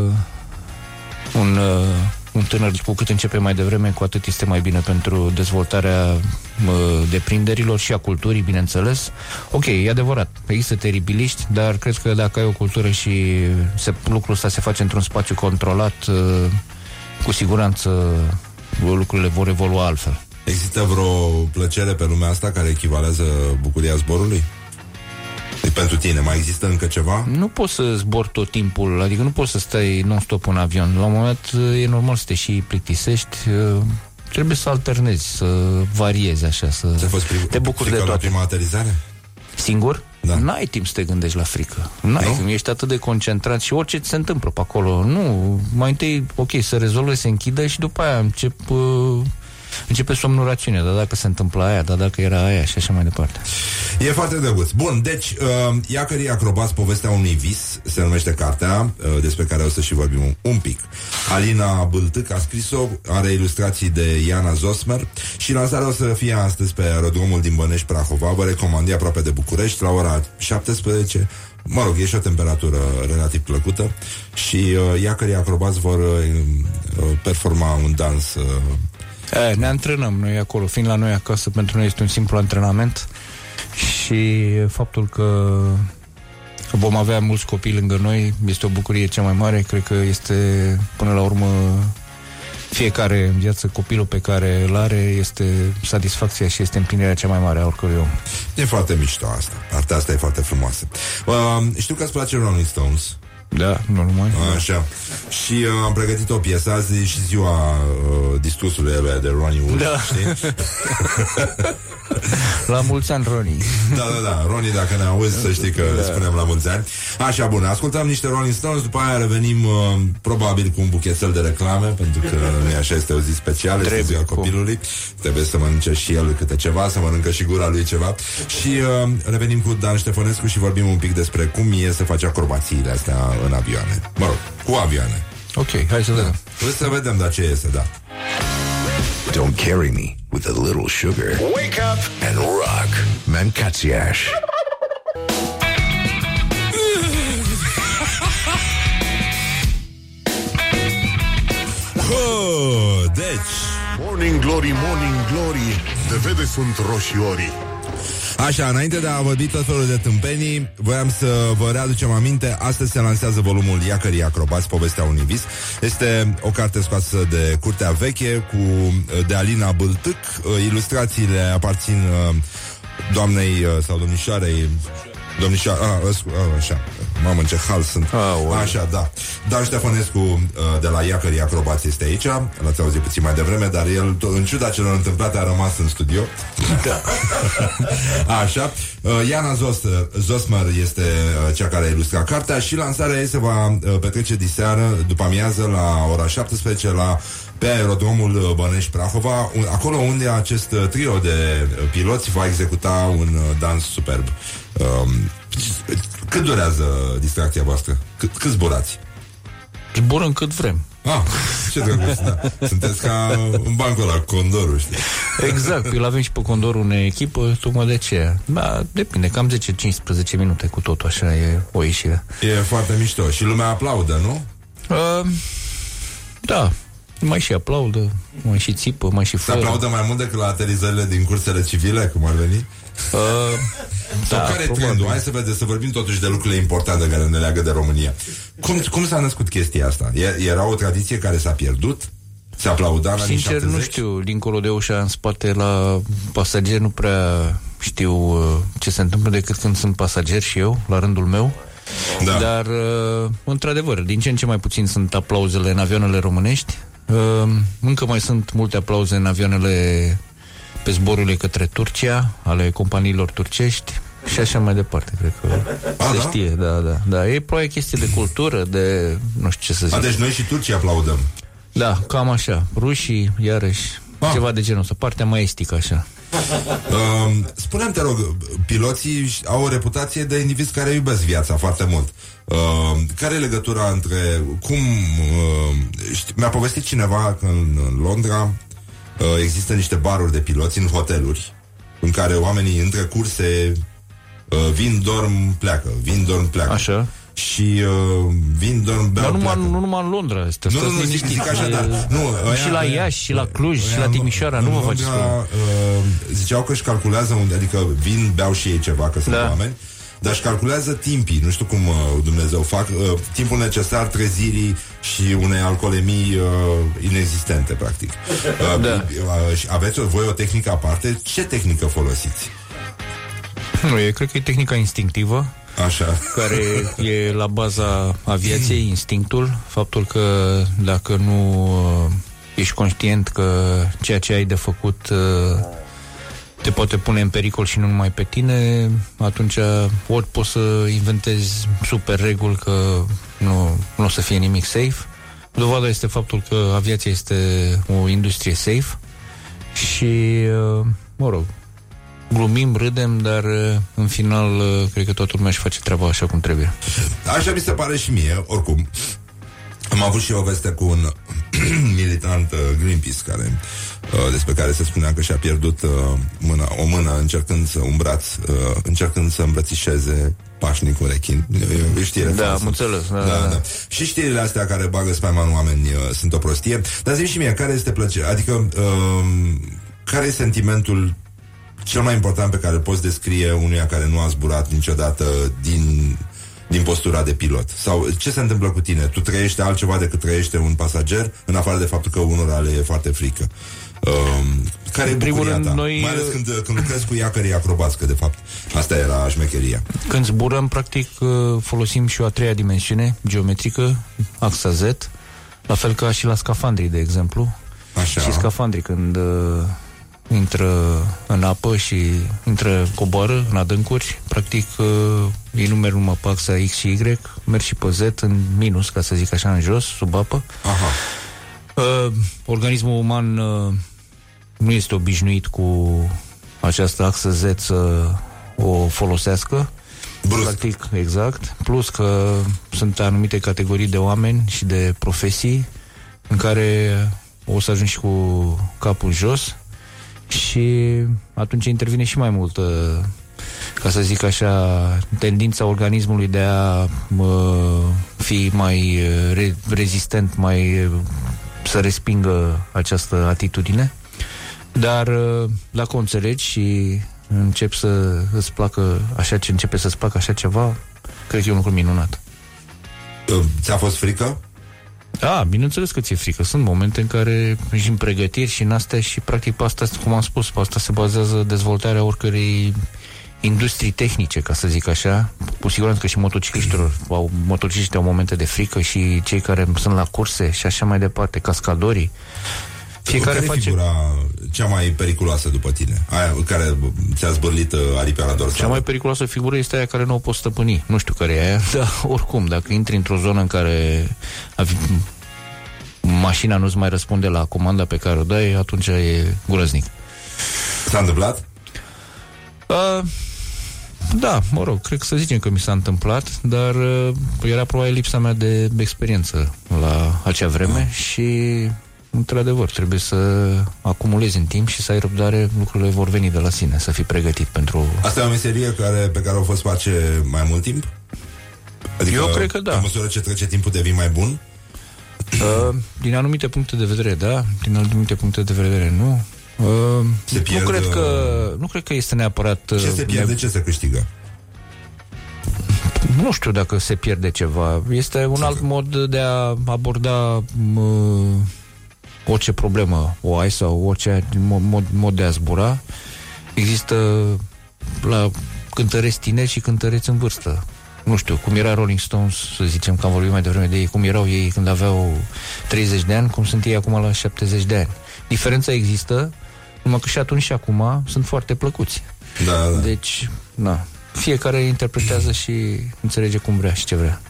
[SPEAKER 15] un, uh, un tânăr, cu cât începe mai devreme, cu atât este mai bine pentru dezvoltarea uh, deprinderilor și a culturii, bineînțeles. Ok, e adevărat, există teribiliști, dar cred că dacă ai o cultură și se, lucrul ăsta se face într-un spațiu controlat, uh, cu siguranță lucrurile vor evolua altfel.
[SPEAKER 2] Există vreo plăcere pe lumea asta care echivalează bucuria zborului? Deci pentru tine, mai există încă ceva?
[SPEAKER 15] Nu poți să zbori tot timpul, adică nu poți să stai non-stop în avion. La un moment e normal să te și plictisești, uh, trebuie să alternezi, să variezi așa, să
[SPEAKER 2] Ți-a fost pri-
[SPEAKER 15] te bucuri de
[SPEAKER 2] frică la
[SPEAKER 15] toate.
[SPEAKER 2] prima aterizare?
[SPEAKER 15] Singur? da. n-ai timp să te gândești la frică. N-ai, nu? ești atât de concentrat și orice ți se întâmplă pe acolo. Nu, mai întâi, ok, să rezolve, se închidă și după aia încep... Uh, începe somnul rațiune, dar dacă se întâmplă aia, dar dacă era aia și așa mai departe.
[SPEAKER 2] E foarte drăguț. Bun, deci, uh, Iacării Acrobați, povestea unui vis, se numește cartea, uh, despre care o să și vorbim un, un pic. Alina Bâltâc a scris-o, are ilustrații de Iana Zosmer și lansarea o să fie astăzi pe aerodromul din Bănești Prahova. Vă recomand, e aproape de București, la ora 17. Mă rog, e și o temperatură relativ plăcută și uh, iacării acrobați vor uh, uh performa un dans uh,
[SPEAKER 15] E, ne antrenăm noi acolo, fiind la noi acasă, pentru noi este un simplu antrenament și faptul că vom avea mulți copii lângă noi este o bucurie cea mai mare, cred că este până la urmă fiecare în viață, copilul pe care îl are este satisfacția și este împlinirea cea mai mare a oricărui om.
[SPEAKER 2] E foarte mișto asta. Partea asta e foarte frumoasă. Uh, știu că îți place Rolling Stones.
[SPEAKER 15] Da, normal.
[SPEAKER 2] Așa. Și uh, am pregătit o piesă azi și ziua uh, discursului de Ronnie Wood, da. știi?
[SPEAKER 15] la mulți ani, Ronnie.
[SPEAKER 2] Da, da, da. Ronnie, dacă ne auzi, să știi că da. spunem la mulți ani. Așa, bun. Ascultăm niște Rolling Stones, după aia revenim uh, probabil cu un buchetel de reclame, pentru că nu așa este o zi specială, Trebuie este ziua copilului. Trebuie să mănânce și el câte ceva, să mănâncă și gura lui ceva. Și uh, revenim cu Dan Ștefănescu și vorbim un pic despre cum e să face acrobațiile astea în avioane. Mă rog, cu avioane.
[SPEAKER 15] Ok, hai să vedem.
[SPEAKER 2] Vreau să vedem, dar ce este, da.
[SPEAKER 1] Don't carry me with a little sugar. Wake up and rock. Mancațiaș.
[SPEAKER 2] oh, deci...
[SPEAKER 14] Morning glory, morning glory, de vede sunt roșiorii.
[SPEAKER 2] Așa, înainte de a vorbi tot felul de tâmpenii, voiam să vă readucem aminte, astăzi se lansează volumul Iacării Acrobați, povestea unui vis. Este o carte scoasă de Curtea Veche cu, de Alina Bâltâc. Ilustrațiile aparțin uh, doamnei uh, sau domnișoarei Domnișoara, a, a, așa, mamă, în ce hal sunt. A, așa, da. Dan Ștefănescu uh, de la Iacării Acrobați este aici, l-ați auzit puțin mai devreme, dar el, în ciuda celor întâmplate, a rămas în studio. Da. așa. Uh, Iana Zos, Zosmer este uh, cea care a ilustrat cartea și lansarea ei se va petrece diseară, după amiază, la ora 17, la pe aerodromul Bănești Prahova, acolo unde acest trio de piloți va executa un dans superb. Um, cât durează distracția voastră? Cât, cât zburați?
[SPEAKER 15] Zburăm cât vrem.
[SPEAKER 2] Ah, ce drăguț, da. Sunteți ca un bancul la Condorul, știi?
[SPEAKER 15] Exact, îl avem și pe Condorul în echipă, tocmai de aceea. Da, depinde, cam 10-15 minute cu totul, așa e o ieșire.
[SPEAKER 2] E foarte mișto. Și lumea aplaudă, nu? Uh,
[SPEAKER 15] da, mai și aplaudă, mai și țipă, mai și fără.
[SPEAKER 2] Se aplaudă mai mult decât la aterizările din cursele civile, cum ar veni? Uh, Sau da, care e trendul? Hai să vedem, să vorbim totuși de lucrurile importante care ne leagă de România. Cum, cum s-a născut chestia asta? Era o tradiție care s-a pierdut? Se aplauda la
[SPEAKER 15] Sincer, nu știu, dincolo de ușa în spate la pasageri nu prea știu uh, ce se întâmplă decât când sunt pasager și eu, la rândul meu. Da. Dar, uh, într-adevăr, din ce în ce mai puțin sunt aplauzele în avioanele românești. Uh, încă mai sunt multe aplauze în avioanele pe zborurile către Turcia, ale companiilor turcești și așa mai departe, cred că A, se da? știe, da, da, da. E probabil chestie de cultură, de nu știu ce să zic.
[SPEAKER 2] A, deci noi și Turcia aplaudăm.
[SPEAKER 15] Da, cam așa. Rușii, iarăși, A. ceva de genul ăsta, partea mai estică, așa.
[SPEAKER 2] Uh, spune te rog, piloții au o reputație de indivizi care iubesc viața foarte mult. Uh, care e legătura între cum... Uh, știi, mi-a povestit cineva că în, în Londra uh, există niște baruri de piloți în hoteluri în care oamenii între curse uh, vin, dorm, pleacă, vin, dorm, pleacă.
[SPEAKER 15] Așa.
[SPEAKER 2] Și uh, vin, dorm, beau,
[SPEAKER 15] Dar nu numai, nu numai în Londra. Este,
[SPEAKER 2] nu, nu, nu, zic, zic așa, dar... Nu,
[SPEAKER 15] aia, și la Iași, și la Cluj, aia, și la Timișoara, nu vă faceți uh,
[SPEAKER 2] Ziceau că își calculează unde, adică vin, beau și ei ceva, că sunt da. oameni, dar își calculează timpii, nu știu cum uh, Dumnezeu fac, uh, timpul necesar trezirii și unei alcoolemii uh, inexistente, practic. Uh, da. uh, aveți voi o tehnică aparte? Ce tehnică folosiți?
[SPEAKER 15] Nu, e, cred că e tehnica instinctivă.
[SPEAKER 2] Așa.
[SPEAKER 15] Care e la baza aviației, instinctul, faptul că dacă nu uh, ești conștient că ceea ce ai de făcut uh, te poate pune în pericol și nu numai pe tine, atunci ori poți să inventezi super reguli că nu, nu o să fie nimic safe. Dovada este faptul că aviația este o industrie safe și, uh, mă rog, glumim, râdem, dar uh, în final uh, cred că toată lumea își face treaba așa cum trebuie.
[SPEAKER 2] Așa mi se pare și mie, oricum. Am avut și o veste cu un militant uh, Greenpeace care, uh, despre care se spunea că și-a pierdut uh, mâna, o mână încercând să un braț, uh, încercând să îmbrățișeze pașnic un rechin. E, e știre
[SPEAKER 15] Da,
[SPEAKER 2] falsă.
[SPEAKER 15] am înțeles. Da,
[SPEAKER 2] Da,
[SPEAKER 15] da,
[SPEAKER 2] da. Și știrile astea care bagă spaima în oameni uh, sunt o prostie. Dar zi și mie, care este plăcerea? Adică, uh, care e sentimentul cel mai important pe care îl poți descrie unuia care nu a zburat niciodată din, din postura de pilot? Sau ce se întâmplă cu tine? Tu trăiești altceva decât trăiește un pasager, în afară de faptul că unora le e foarte frică. Um, care e
[SPEAKER 15] În primul
[SPEAKER 2] bucuria
[SPEAKER 15] rând,
[SPEAKER 2] ta?
[SPEAKER 15] noi-
[SPEAKER 2] Mai ales când, când lucrezi cu iacării acrobați, că de fapt asta era șmecheria.
[SPEAKER 15] Când zburăm, practic, uh, folosim și o a treia dimensiune, geometrică, axa Z, la fel ca și la scafandrii, de exemplu.
[SPEAKER 2] Așa.
[SPEAKER 15] Și scafandrii, când uh, intră în apă și intră, coboară în adâncuri, practic, uh, ei nu merg numai pe axa X și Y, merg și pe Z în minus, ca să zic așa, în jos, sub apă.
[SPEAKER 2] Aha.
[SPEAKER 15] Uh, organismul uman uh, nu este obișnuit cu această axă Z să o folosească.
[SPEAKER 2] Brusc.
[SPEAKER 15] Practic, exact. Plus că sunt anumite categorii de oameni și de profesii în care o să ajungi și cu capul jos și atunci intervine și mai mult uh, ca să zic așa, tendința organismului de a uh, fi mai uh, re- rezistent, mai uh, să respingă această atitudine. Dar uh, dacă o înțelegi și începi să îți placă așa ce începe să-ți placă așa ceva, cred că e un lucru minunat.
[SPEAKER 2] Uh, Ți-a fost frică?
[SPEAKER 15] Da, bineînțeles că ți-e frică. Sunt momente în care ești în pregătiri și în astea și practic pe asta, cum am spus, pe asta se bazează dezvoltarea oricărei industrii tehnice, ca să zic așa. Cu siguranță că și motocicliștilor au, motocicliștii au momente de frică și cei care sunt la curse și așa mai departe, cascadorii. Fiecare
[SPEAKER 2] care e
[SPEAKER 15] face...
[SPEAKER 2] figura cea mai periculoasă după tine? Aia care ți-a zbârlit uh, aripea la dorsală.
[SPEAKER 15] Cea mai periculoasă figură este aia care nu o poți stăpâni. Nu știu care e aia, dar oricum, dacă intri într-o zonă în care avi... mașina nu-ți mai răspunde la comanda pe care o dai, atunci e grăznic.
[SPEAKER 2] S-a întâmplat?
[SPEAKER 15] Uh, da, mă rog, cred că să zicem că mi s-a întâmplat, dar uh, era probabil lipsa mea de experiență la acea vreme și într-adevăr trebuie să acumulezi în timp și să ai răbdare, lucrurile vor veni de la sine, să fii pregătit pentru...
[SPEAKER 2] Asta e o meserie care, pe care o fost face mai mult timp? Adică,
[SPEAKER 15] Eu cred că da.
[SPEAKER 2] Pe măsură ce trece timpul devii mai bun?
[SPEAKER 15] Uh, din anumite puncte de vedere, da, din anumite puncte de vedere, nu. Uh,
[SPEAKER 2] Se pierd,
[SPEAKER 15] nu, cred
[SPEAKER 2] uh,
[SPEAKER 15] că, nu cred că este neapărat... uh,
[SPEAKER 2] Ce se pierde,
[SPEAKER 15] ne-
[SPEAKER 2] ce se câștigă?
[SPEAKER 15] Nu știu dacă se pierde ceva. Este un alt mod de a aborda mă, orice problemă o ai sau orice mo- mod, mod de a zbura. Există la cântăreți tineri și cântăreți în vârstă. Nu știu, cum era Rolling Stones, să zicem că am vorbit mai devreme de ei, cum erau ei când aveau 30 de ani, cum sunt ei acum la 70 de ani. Diferența există, numai că și atunci și acum sunt foarte plăcuți.
[SPEAKER 2] Da, da.
[SPEAKER 15] Deci, na, fiecare interpretează și înțelege cum vrea și ce vrea.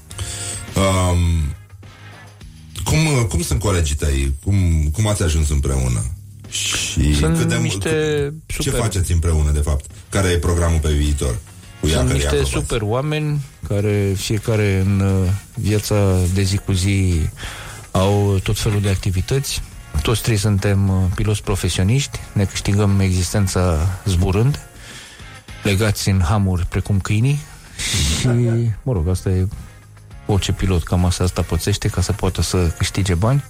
[SPEAKER 2] Um, cum, cum sunt colegii tăi? Cum, cum ați ajuns împreună? Și
[SPEAKER 15] Sunt
[SPEAKER 2] cât de,
[SPEAKER 15] niște
[SPEAKER 2] cât- Ce
[SPEAKER 15] super-
[SPEAKER 2] faceți împreună, de fapt? Care e programul pe viitor? Cu
[SPEAKER 15] Sunt
[SPEAKER 2] iacării
[SPEAKER 15] niște
[SPEAKER 2] acrobați?
[SPEAKER 15] super oameni care fiecare în uh, viața de zi cu zi au tot felul de activități. Toți trei suntem uh, piloți profesioniști, ne câștigăm existența zburând, legați în hamuri precum câinii și, mă rog, asta e orice pilot, cam asta, asta pățește ca să poată să câștige bani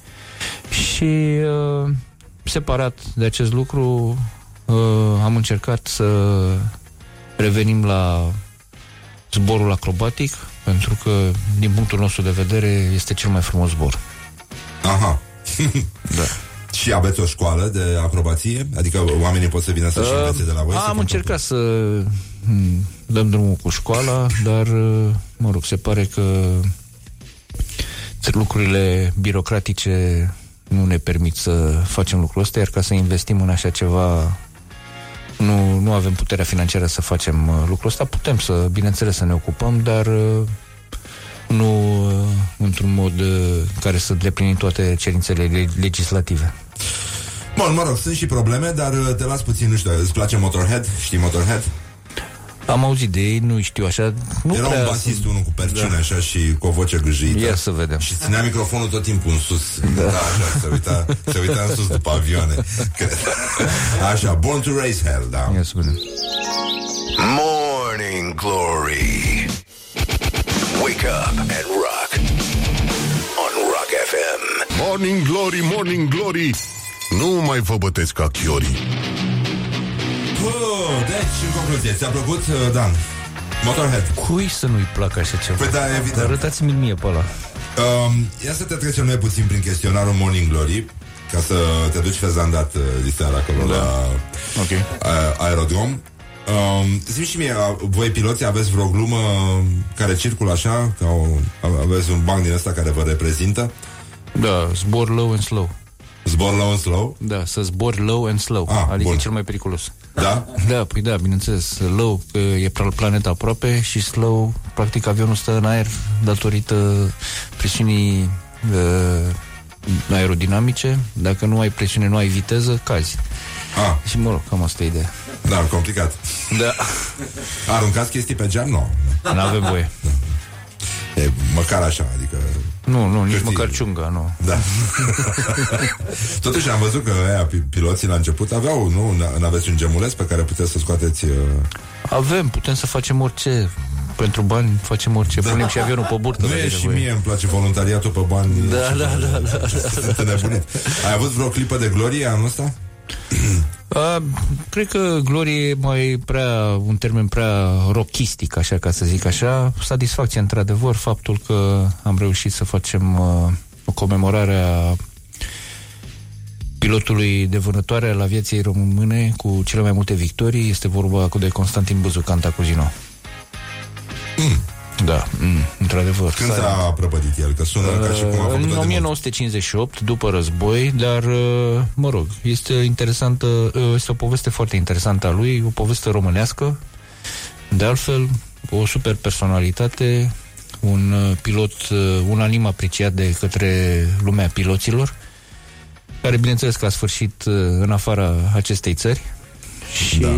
[SPEAKER 15] și uh, separat de acest lucru uh, am încercat să revenim la zborul acrobatic, pentru că, din punctul nostru de vedere, este cel mai frumos zbor.
[SPEAKER 2] Aha.
[SPEAKER 15] da.
[SPEAKER 2] Și aveți o școală de acrobație? Adică oamenii pot să vină să-și
[SPEAKER 15] Uh,
[SPEAKER 2] învețe de la voi? să
[SPEAKER 15] Am
[SPEAKER 2] facă-
[SPEAKER 15] încercat să hmm, dăm drumul cu școala, dar, uh, mă rog, se pare că lucrurile birocratice nu ne permit să facem lucrul ăsta, iar ca să investim în așa ceva nu, nu avem puterea financiară să facem uh, lucrul ăsta. Putem să, bineînțeles, să ne ocupăm, dar uh, nu uh, într-un mod uh, care să deplinim toate cerințele le- legislative.
[SPEAKER 2] Bun, mă rog, sunt și probleme, dar uh, te las puțin, nu știu, îți place Motorhead? Știi Motorhead?
[SPEAKER 15] Am auzit de ei, nu știu așa. Nu
[SPEAKER 2] Era
[SPEAKER 15] prea
[SPEAKER 2] un basist,
[SPEAKER 15] sunt-
[SPEAKER 2] unul cu perciune,
[SPEAKER 15] Da.
[SPEAKER 2] așa, și cu o voce gâjâită.
[SPEAKER 15] Ia să vedem.
[SPEAKER 2] Și ținea microfonul tot timpul în sus. Da, așa, se uita, se uita în sus după avioane. Cred. Așa, Born to Raise Hell, da.
[SPEAKER 15] Ia să vedem.
[SPEAKER 1] Morning Glory. Wake up and rock. On Rock FM.
[SPEAKER 14] Morning Glory, Morning Glory Nu mai vă bătesc ca chiorii
[SPEAKER 2] Puh, deci, în concluzie, ți-a plăcut, uh, Dan? Motorhead.
[SPEAKER 15] Cui să nu-i placă așa ceva?
[SPEAKER 2] Păi da, evident.
[SPEAKER 15] Arătați-mi mie pe ăla.
[SPEAKER 2] Um, ia să te trecem noi puțin prin chestionarul Morning Glory ca să te duci fezandat uh, diseară acolo da. la
[SPEAKER 15] okay.
[SPEAKER 2] a, aerodrom. Um, zi și mie, a- voi piloții aveți vreo glumă care circulă așa? Ca o, a- aveți un banc din ăsta care vă reprezintă?
[SPEAKER 15] Da, zbor low and slow.
[SPEAKER 2] Zbor low and slow?
[SPEAKER 15] Da, să zbor low and slow.
[SPEAKER 2] Ah,
[SPEAKER 15] adică
[SPEAKER 2] bun.
[SPEAKER 15] e cel mai periculos.
[SPEAKER 2] Da?
[SPEAKER 15] Da, păi da, bineînțeles. Low, că e pla- planeta aproape și slow, practic avionul stă în aer datorită presiunii uh, aerodinamice. Dacă nu ai presiune, nu ai viteză, cazi.
[SPEAKER 2] Ah.
[SPEAKER 15] Și mă rog, cam asta e ideea.
[SPEAKER 2] Da, complicat.
[SPEAKER 15] Da.
[SPEAKER 2] Aruncați chestii pe geam? Nu.
[SPEAKER 15] Nu avem voie.
[SPEAKER 2] E măcar așa, adică...
[SPEAKER 15] Nu, nu, nici
[SPEAKER 2] Hârtie.
[SPEAKER 15] măcar ciunga, nu.
[SPEAKER 2] Da. Totuși am văzut că aia, pi- piloții la început aveau, nu? N- N-aveți un gemuleț pe care puteți să scoateți... Uh...
[SPEAKER 15] Avem, putem să facem orice. Pentru bani facem orice. Da. Punem și avionul pe burtă.
[SPEAKER 2] Nu
[SPEAKER 15] dacă
[SPEAKER 2] e
[SPEAKER 15] e
[SPEAKER 2] și
[SPEAKER 15] nevoie.
[SPEAKER 2] mie îmi place voluntariatul pe bani.
[SPEAKER 15] Da, da, da, da, da,
[SPEAKER 2] Sunt înnebunit. Ai avut vreo clipă de glorie anul ăsta?
[SPEAKER 15] A, cred că glorie e mai prea, un termen prea rockistic, așa ca să zic așa. Satisfacție, într-adevăr, faptul că am reușit să facem uh, o comemorare a pilotului de vânătoare al aviației române cu cele mai multe victorii. Este vorba cu de Constantin Buzu Cantacuzino. Mm. Da, mm, într-adevăr.
[SPEAKER 2] Când s-a prăpădit el? Că sună ca și cum a făcut
[SPEAKER 15] În
[SPEAKER 2] de mult.
[SPEAKER 15] 1958, după război, dar, uh, mă rog, este interesantă, uh, este o poveste foarte interesantă a lui, o poveste românească, de altfel, o super personalitate, un uh, pilot uh, unanim apreciat de către lumea piloților, care, bineînțeles, că a sfârșit uh, în afara acestei țări și
[SPEAKER 2] Da.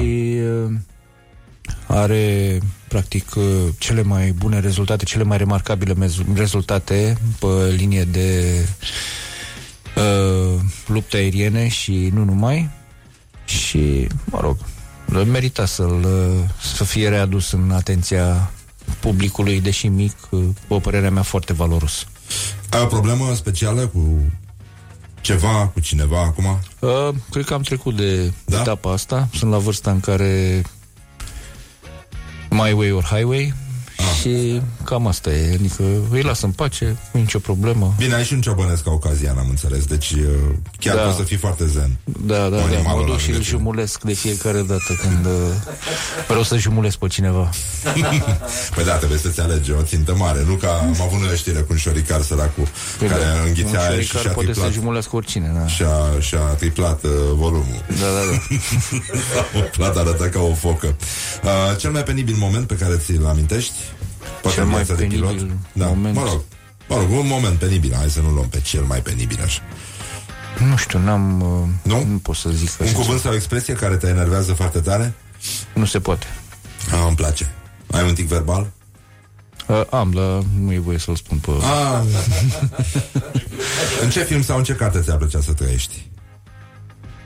[SPEAKER 15] Uh, are practic uh, cele mai bune rezultate, cele mai remarcabile mez- rezultate pe linie de uh, lupte aeriene și nu numai. Și, mă rog, merita să-l, uh, să fie readus în atenția publicului, deși mic, uh, o părerea mea foarte valoros.
[SPEAKER 2] Ai o problemă specială cu ceva, cu cineva acum?
[SPEAKER 15] Uh, cred că am trecut de da? etapa asta. Sunt la vârsta în care My way or highway ah. și cam asta e. Adică îi las în pace, nu e nicio problemă.
[SPEAKER 2] Bine, ai și un ciobănesc caucazian, am înțeles, deci uh, chiar
[SPEAKER 15] Da.
[SPEAKER 2] poți să fii foarte zen.
[SPEAKER 15] Da, da,
[SPEAKER 2] Cu
[SPEAKER 15] da,
[SPEAKER 2] animalul
[SPEAKER 15] mă duc
[SPEAKER 2] ăla
[SPEAKER 15] și îl
[SPEAKER 2] lângă tine.
[SPEAKER 15] jumulesc de fiecare dată când uh, vreau să jumulesc pe cineva.
[SPEAKER 2] Păi da, trebuie să-ți alegi o țintă mare, nu ca am avut noi o știre cu un șoricar săracul
[SPEAKER 15] Păi
[SPEAKER 2] care
[SPEAKER 15] da,
[SPEAKER 2] înghițea
[SPEAKER 15] un
[SPEAKER 2] aer și
[SPEAKER 15] șoricar
[SPEAKER 2] și-a
[SPEAKER 15] poate să
[SPEAKER 2] triplat,
[SPEAKER 15] jumulească oricine, da.
[SPEAKER 2] și-a, și-a triplat uh, volumul.
[SPEAKER 15] Da, da, da.
[SPEAKER 2] Plat arăta ca o focă. Uh, cel mai penibil moment pe care ți-l amintești? Poate
[SPEAKER 15] Cel
[SPEAKER 2] în
[SPEAKER 15] mai
[SPEAKER 2] viața de pilot?
[SPEAKER 15] penibil
[SPEAKER 2] Da,
[SPEAKER 15] moment.
[SPEAKER 2] mă rog. Mă rog, un moment penibil, hai să nu luăm pe cel mai penibil așa.
[SPEAKER 15] Nu știu, n-am... uh,
[SPEAKER 2] Nu?
[SPEAKER 15] Nu pot să zic
[SPEAKER 2] Un
[SPEAKER 15] așa
[SPEAKER 2] cuvânt sau o expresie care te enervează foarte tare?
[SPEAKER 15] Nu se poate.
[SPEAKER 2] Ah, îmi place. Ai un tic verbal?
[SPEAKER 15] Uh, am, dar nu e voie să-l spun pe...
[SPEAKER 2] Ah, în ce film sau în ce carte ți-ar plăcea să trăiești?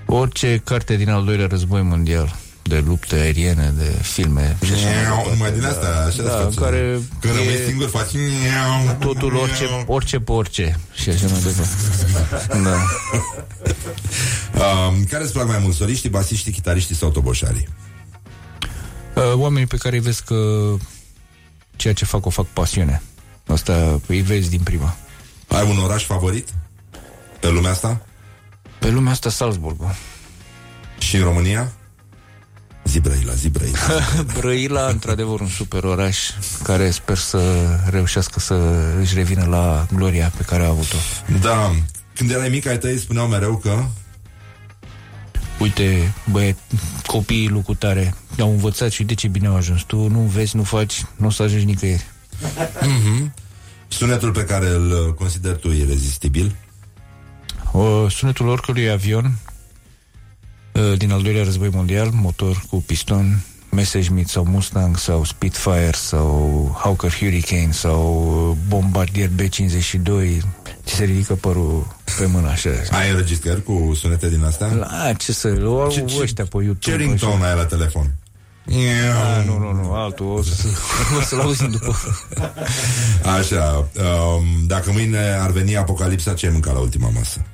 [SPEAKER 15] Orice carte din al doilea război mondial de lupte aeriene, de filme și așa mai departe.
[SPEAKER 2] Numai din asta, așa
[SPEAKER 15] da,
[SPEAKER 2] îți
[SPEAKER 15] în
[SPEAKER 2] face.
[SPEAKER 15] care
[SPEAKER 2] Când
[SPEAKER 15] e
[SPEAKER 2] rămâi singur, faci...
[SPEAKER 15] totul orice, orice pe orice și așa mai departe. Da.
[SPEAKER 2] Um, care îți plac mai mult, soliștii, basiștii, chitariștii sau toboșarii?
[SPEAKER 15] Uh, Oamenii pe care îi vezi că ceea ce fac o fac pasiune. Asta îi vezi din prima.
[SPEAKER 2] Ai un oraș favorit pe lumea asta?
[SPEAKER 15] Pe lumea asta Salzburg.
[SPEAKER 2] Și în România? Zibrăila, Zibrăila.
[SPEAKER 15] Brăila, într-adevăr, un super oraș care sper să reușească să își revină la gloria pe care a avut-o.
[SPEAKER 2] Da, când erai mic, ai tăi spuneau mereu că...
[SPEAKER 15] uite, băie, copiii lucrutare au învățat și de ce bine au ajuns. Tu nu vezi, nu faci, nu o să ajungi nicăieri.
[SPEAKER 2] Mm-hmm. Sunetul pe care îl consider tu irezistibil?
[SPEAKER 15] O, sunetul oricărui avion uh, din al doilea război mondial, motor cu piston, Messerschmitt sau Mustang sau Spitfire sau Hawker Hurricane sau Bombardier B-52 ți se ridică părul pe mână așa.
[SPEAKER 2] Ai înregistrări cu sunete din astea?
[SPEAKER 15] La, ce să, o au
[SPEAKER 2] Ce- ce-
[SPEAKER 15] ăștia pe YouTube.
[SPEAKER 2] Ce ringtone ai la telefon?
[SPEAKER 15] Ah, nu, nu, nu, altul, o, să, o să-l auzim după.
[SPEAKER 2] Așa, um, dacă mâine ar veni apocalipsa, ce ai mâncat la ultima masă?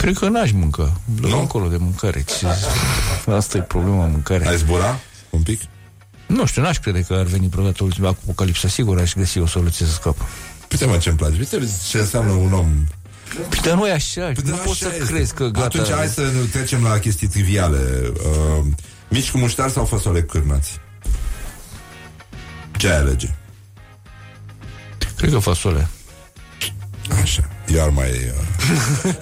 [SPEAKER 15] Cred că n-aș mânca. Nu? încolo de mâncare. Ce... Asta e problema mâncare.
[SPEAKER 2] Ai zbura un pic?
[SPEAKER 15] Nu știu, n-aș crede că ar veni vreodată ultima apocalipsa. Sigur aș găsi o soluție să scap.
[SPEAKER 2] Uite mă ce-mi place. Uite ce înseamnă un om
[SPEAKER 15] Păi, dar nu e așa.
[SPEAKER 2] Păi,
[SPEAKER 15] nu
[SPEAKER 2] dar
[SPEAKER 15] poți să
[SPEAKER 2] așa este.
[SPEAKER 15] crezi că gata...
[SPEAKER 2] Atunci hai să nu trecem la chestii triviale. Uh, mici cu muștar sau fasole cu cârnați? Ce ai alege?
[SPEAKER 15] Cred că fasole.
[SPEAKER 2] Așa, iar mai... Uh...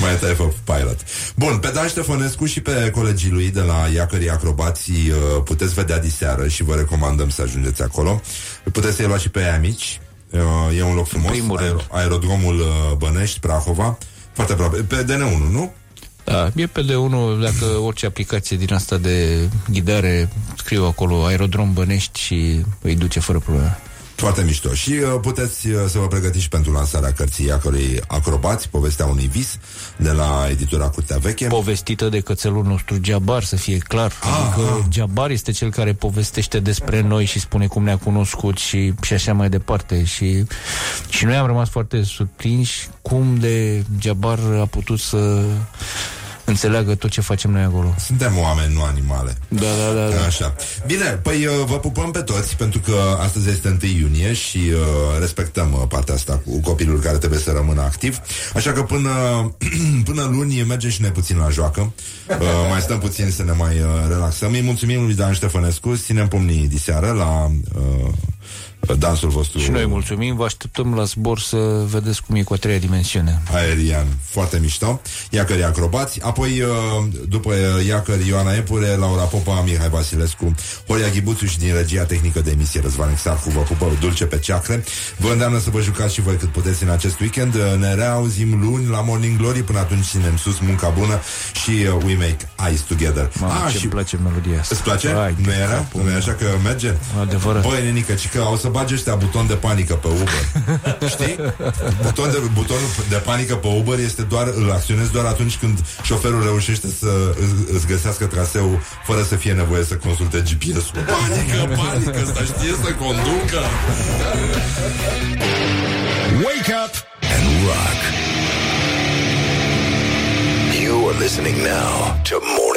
[SPEAKER 2] mai tai pe pilot. Bun, pe Dan Ștefănescu și pe colegii lui de la Iacării Acrobații uh, puteți vedea diseară și vă recomandăm să ajungeți acolo. Puteți să-i luați și pe ei amici. Uh, e un loc frumos.
[SPEAKER 15] primul rând.
[SPEAKER 2] Aer- aerodromul uh, Bănești, Prahova. Foarte aproape. Pe DN1, nu?
[SPEAKER 15] Da, e pe de unul, dacă orice aplicație din asta de ghidare scriu acolo aerodrom Bănești și îi duce fără probleme.
[SPEAKER 2] Foarte mișto. Și uh, puteți uh, să vă pregătiți pentru lansarea cărții Iacărui Acrobați, povestea unui vis, de la editura Curtea Veche.
[SPEAKER 15] Povestită de cățelul nostru Jabar, să fie clar. Adică Jabar este cel care povestește despre noi și spune cum ne-a cunoscut și, și așa mai departe. Și, și noi am rămas foarte surprinși cum de Jabar a putut să înțeleagă tot ce facem noi acolo.
[SPEAKER 2] Suntem oameni, nu animale.
[SPEAKER 15] Da, da, da. da.
[SPEAKER 2] Așa. Bine, păi uh, vă pupăm pe toți, pentru că astăzi este 1 iunie și uh, respectăm uh, partea asta cu copilul care trebuie să rămână activ. Așa că până, până luni mergem și noi puțin la joacă. Uh, mai stăm puțin să ne mai uh, relaxăm. Îi mulțumim lui Dan Ștefănescu, ținem pumnii diseară la uh, dansul vostru
[SPEAKER 15] Și noi mulțumim, vă așteptăm la zbor să vedeți cum e cu a treia dimensiune.
[SPEAKER 2] aerian. Foarte mișto. Iacări acrobați. Apoi, uh, după uh, Iacări, Ioana Epure, Laura Popa, Mihai Vasilescu, Horia Ghibuțu și din regia tehnică de emisie Răzvan Exarcu vă pupă dulce pe ceacre. Vă îndeamnă să vă jucați și voi cât puteți în acest weekend. Uh, Ne reauzim luni la Morning Glory. Până atunci ținem sus munca bună și uh, we make eyes together.
[SPEAKER 15] Mamă,
[SPEAKER 2] Ah,
[SPEAKER 15] ce
[SPEAKER 2] și
[SPEAKER 15] îmi place melodia asta.
[SPEAKER 2] Îți place?
[SPEAKER 15] Hai,
[SPEAKER 2] nu
[SPEAKER 15] de
[SPEAKER 2] era?
[SPEAKER 15] capul
[SPEAKER 2] Nu e
[SPEAKER 15] meu.
[SPEAKER 2] așa că merge?
[SPEAKER 15] Adevărat.
[SPEAKER 2] Băi, nenică, ci că o să bage ăștia buton de panică pe Uber. Știi? Buton de, butonul de panică pe Uber este doar, îl acționezi doar atunci când șoferul reușește să î- îți găsească traseul fără să fie nevoie să consulte GPS-ul. Panică, panică, ăsta știe să conducă.
[SPEAKER 1] Wake up and rock. You are listening now to more.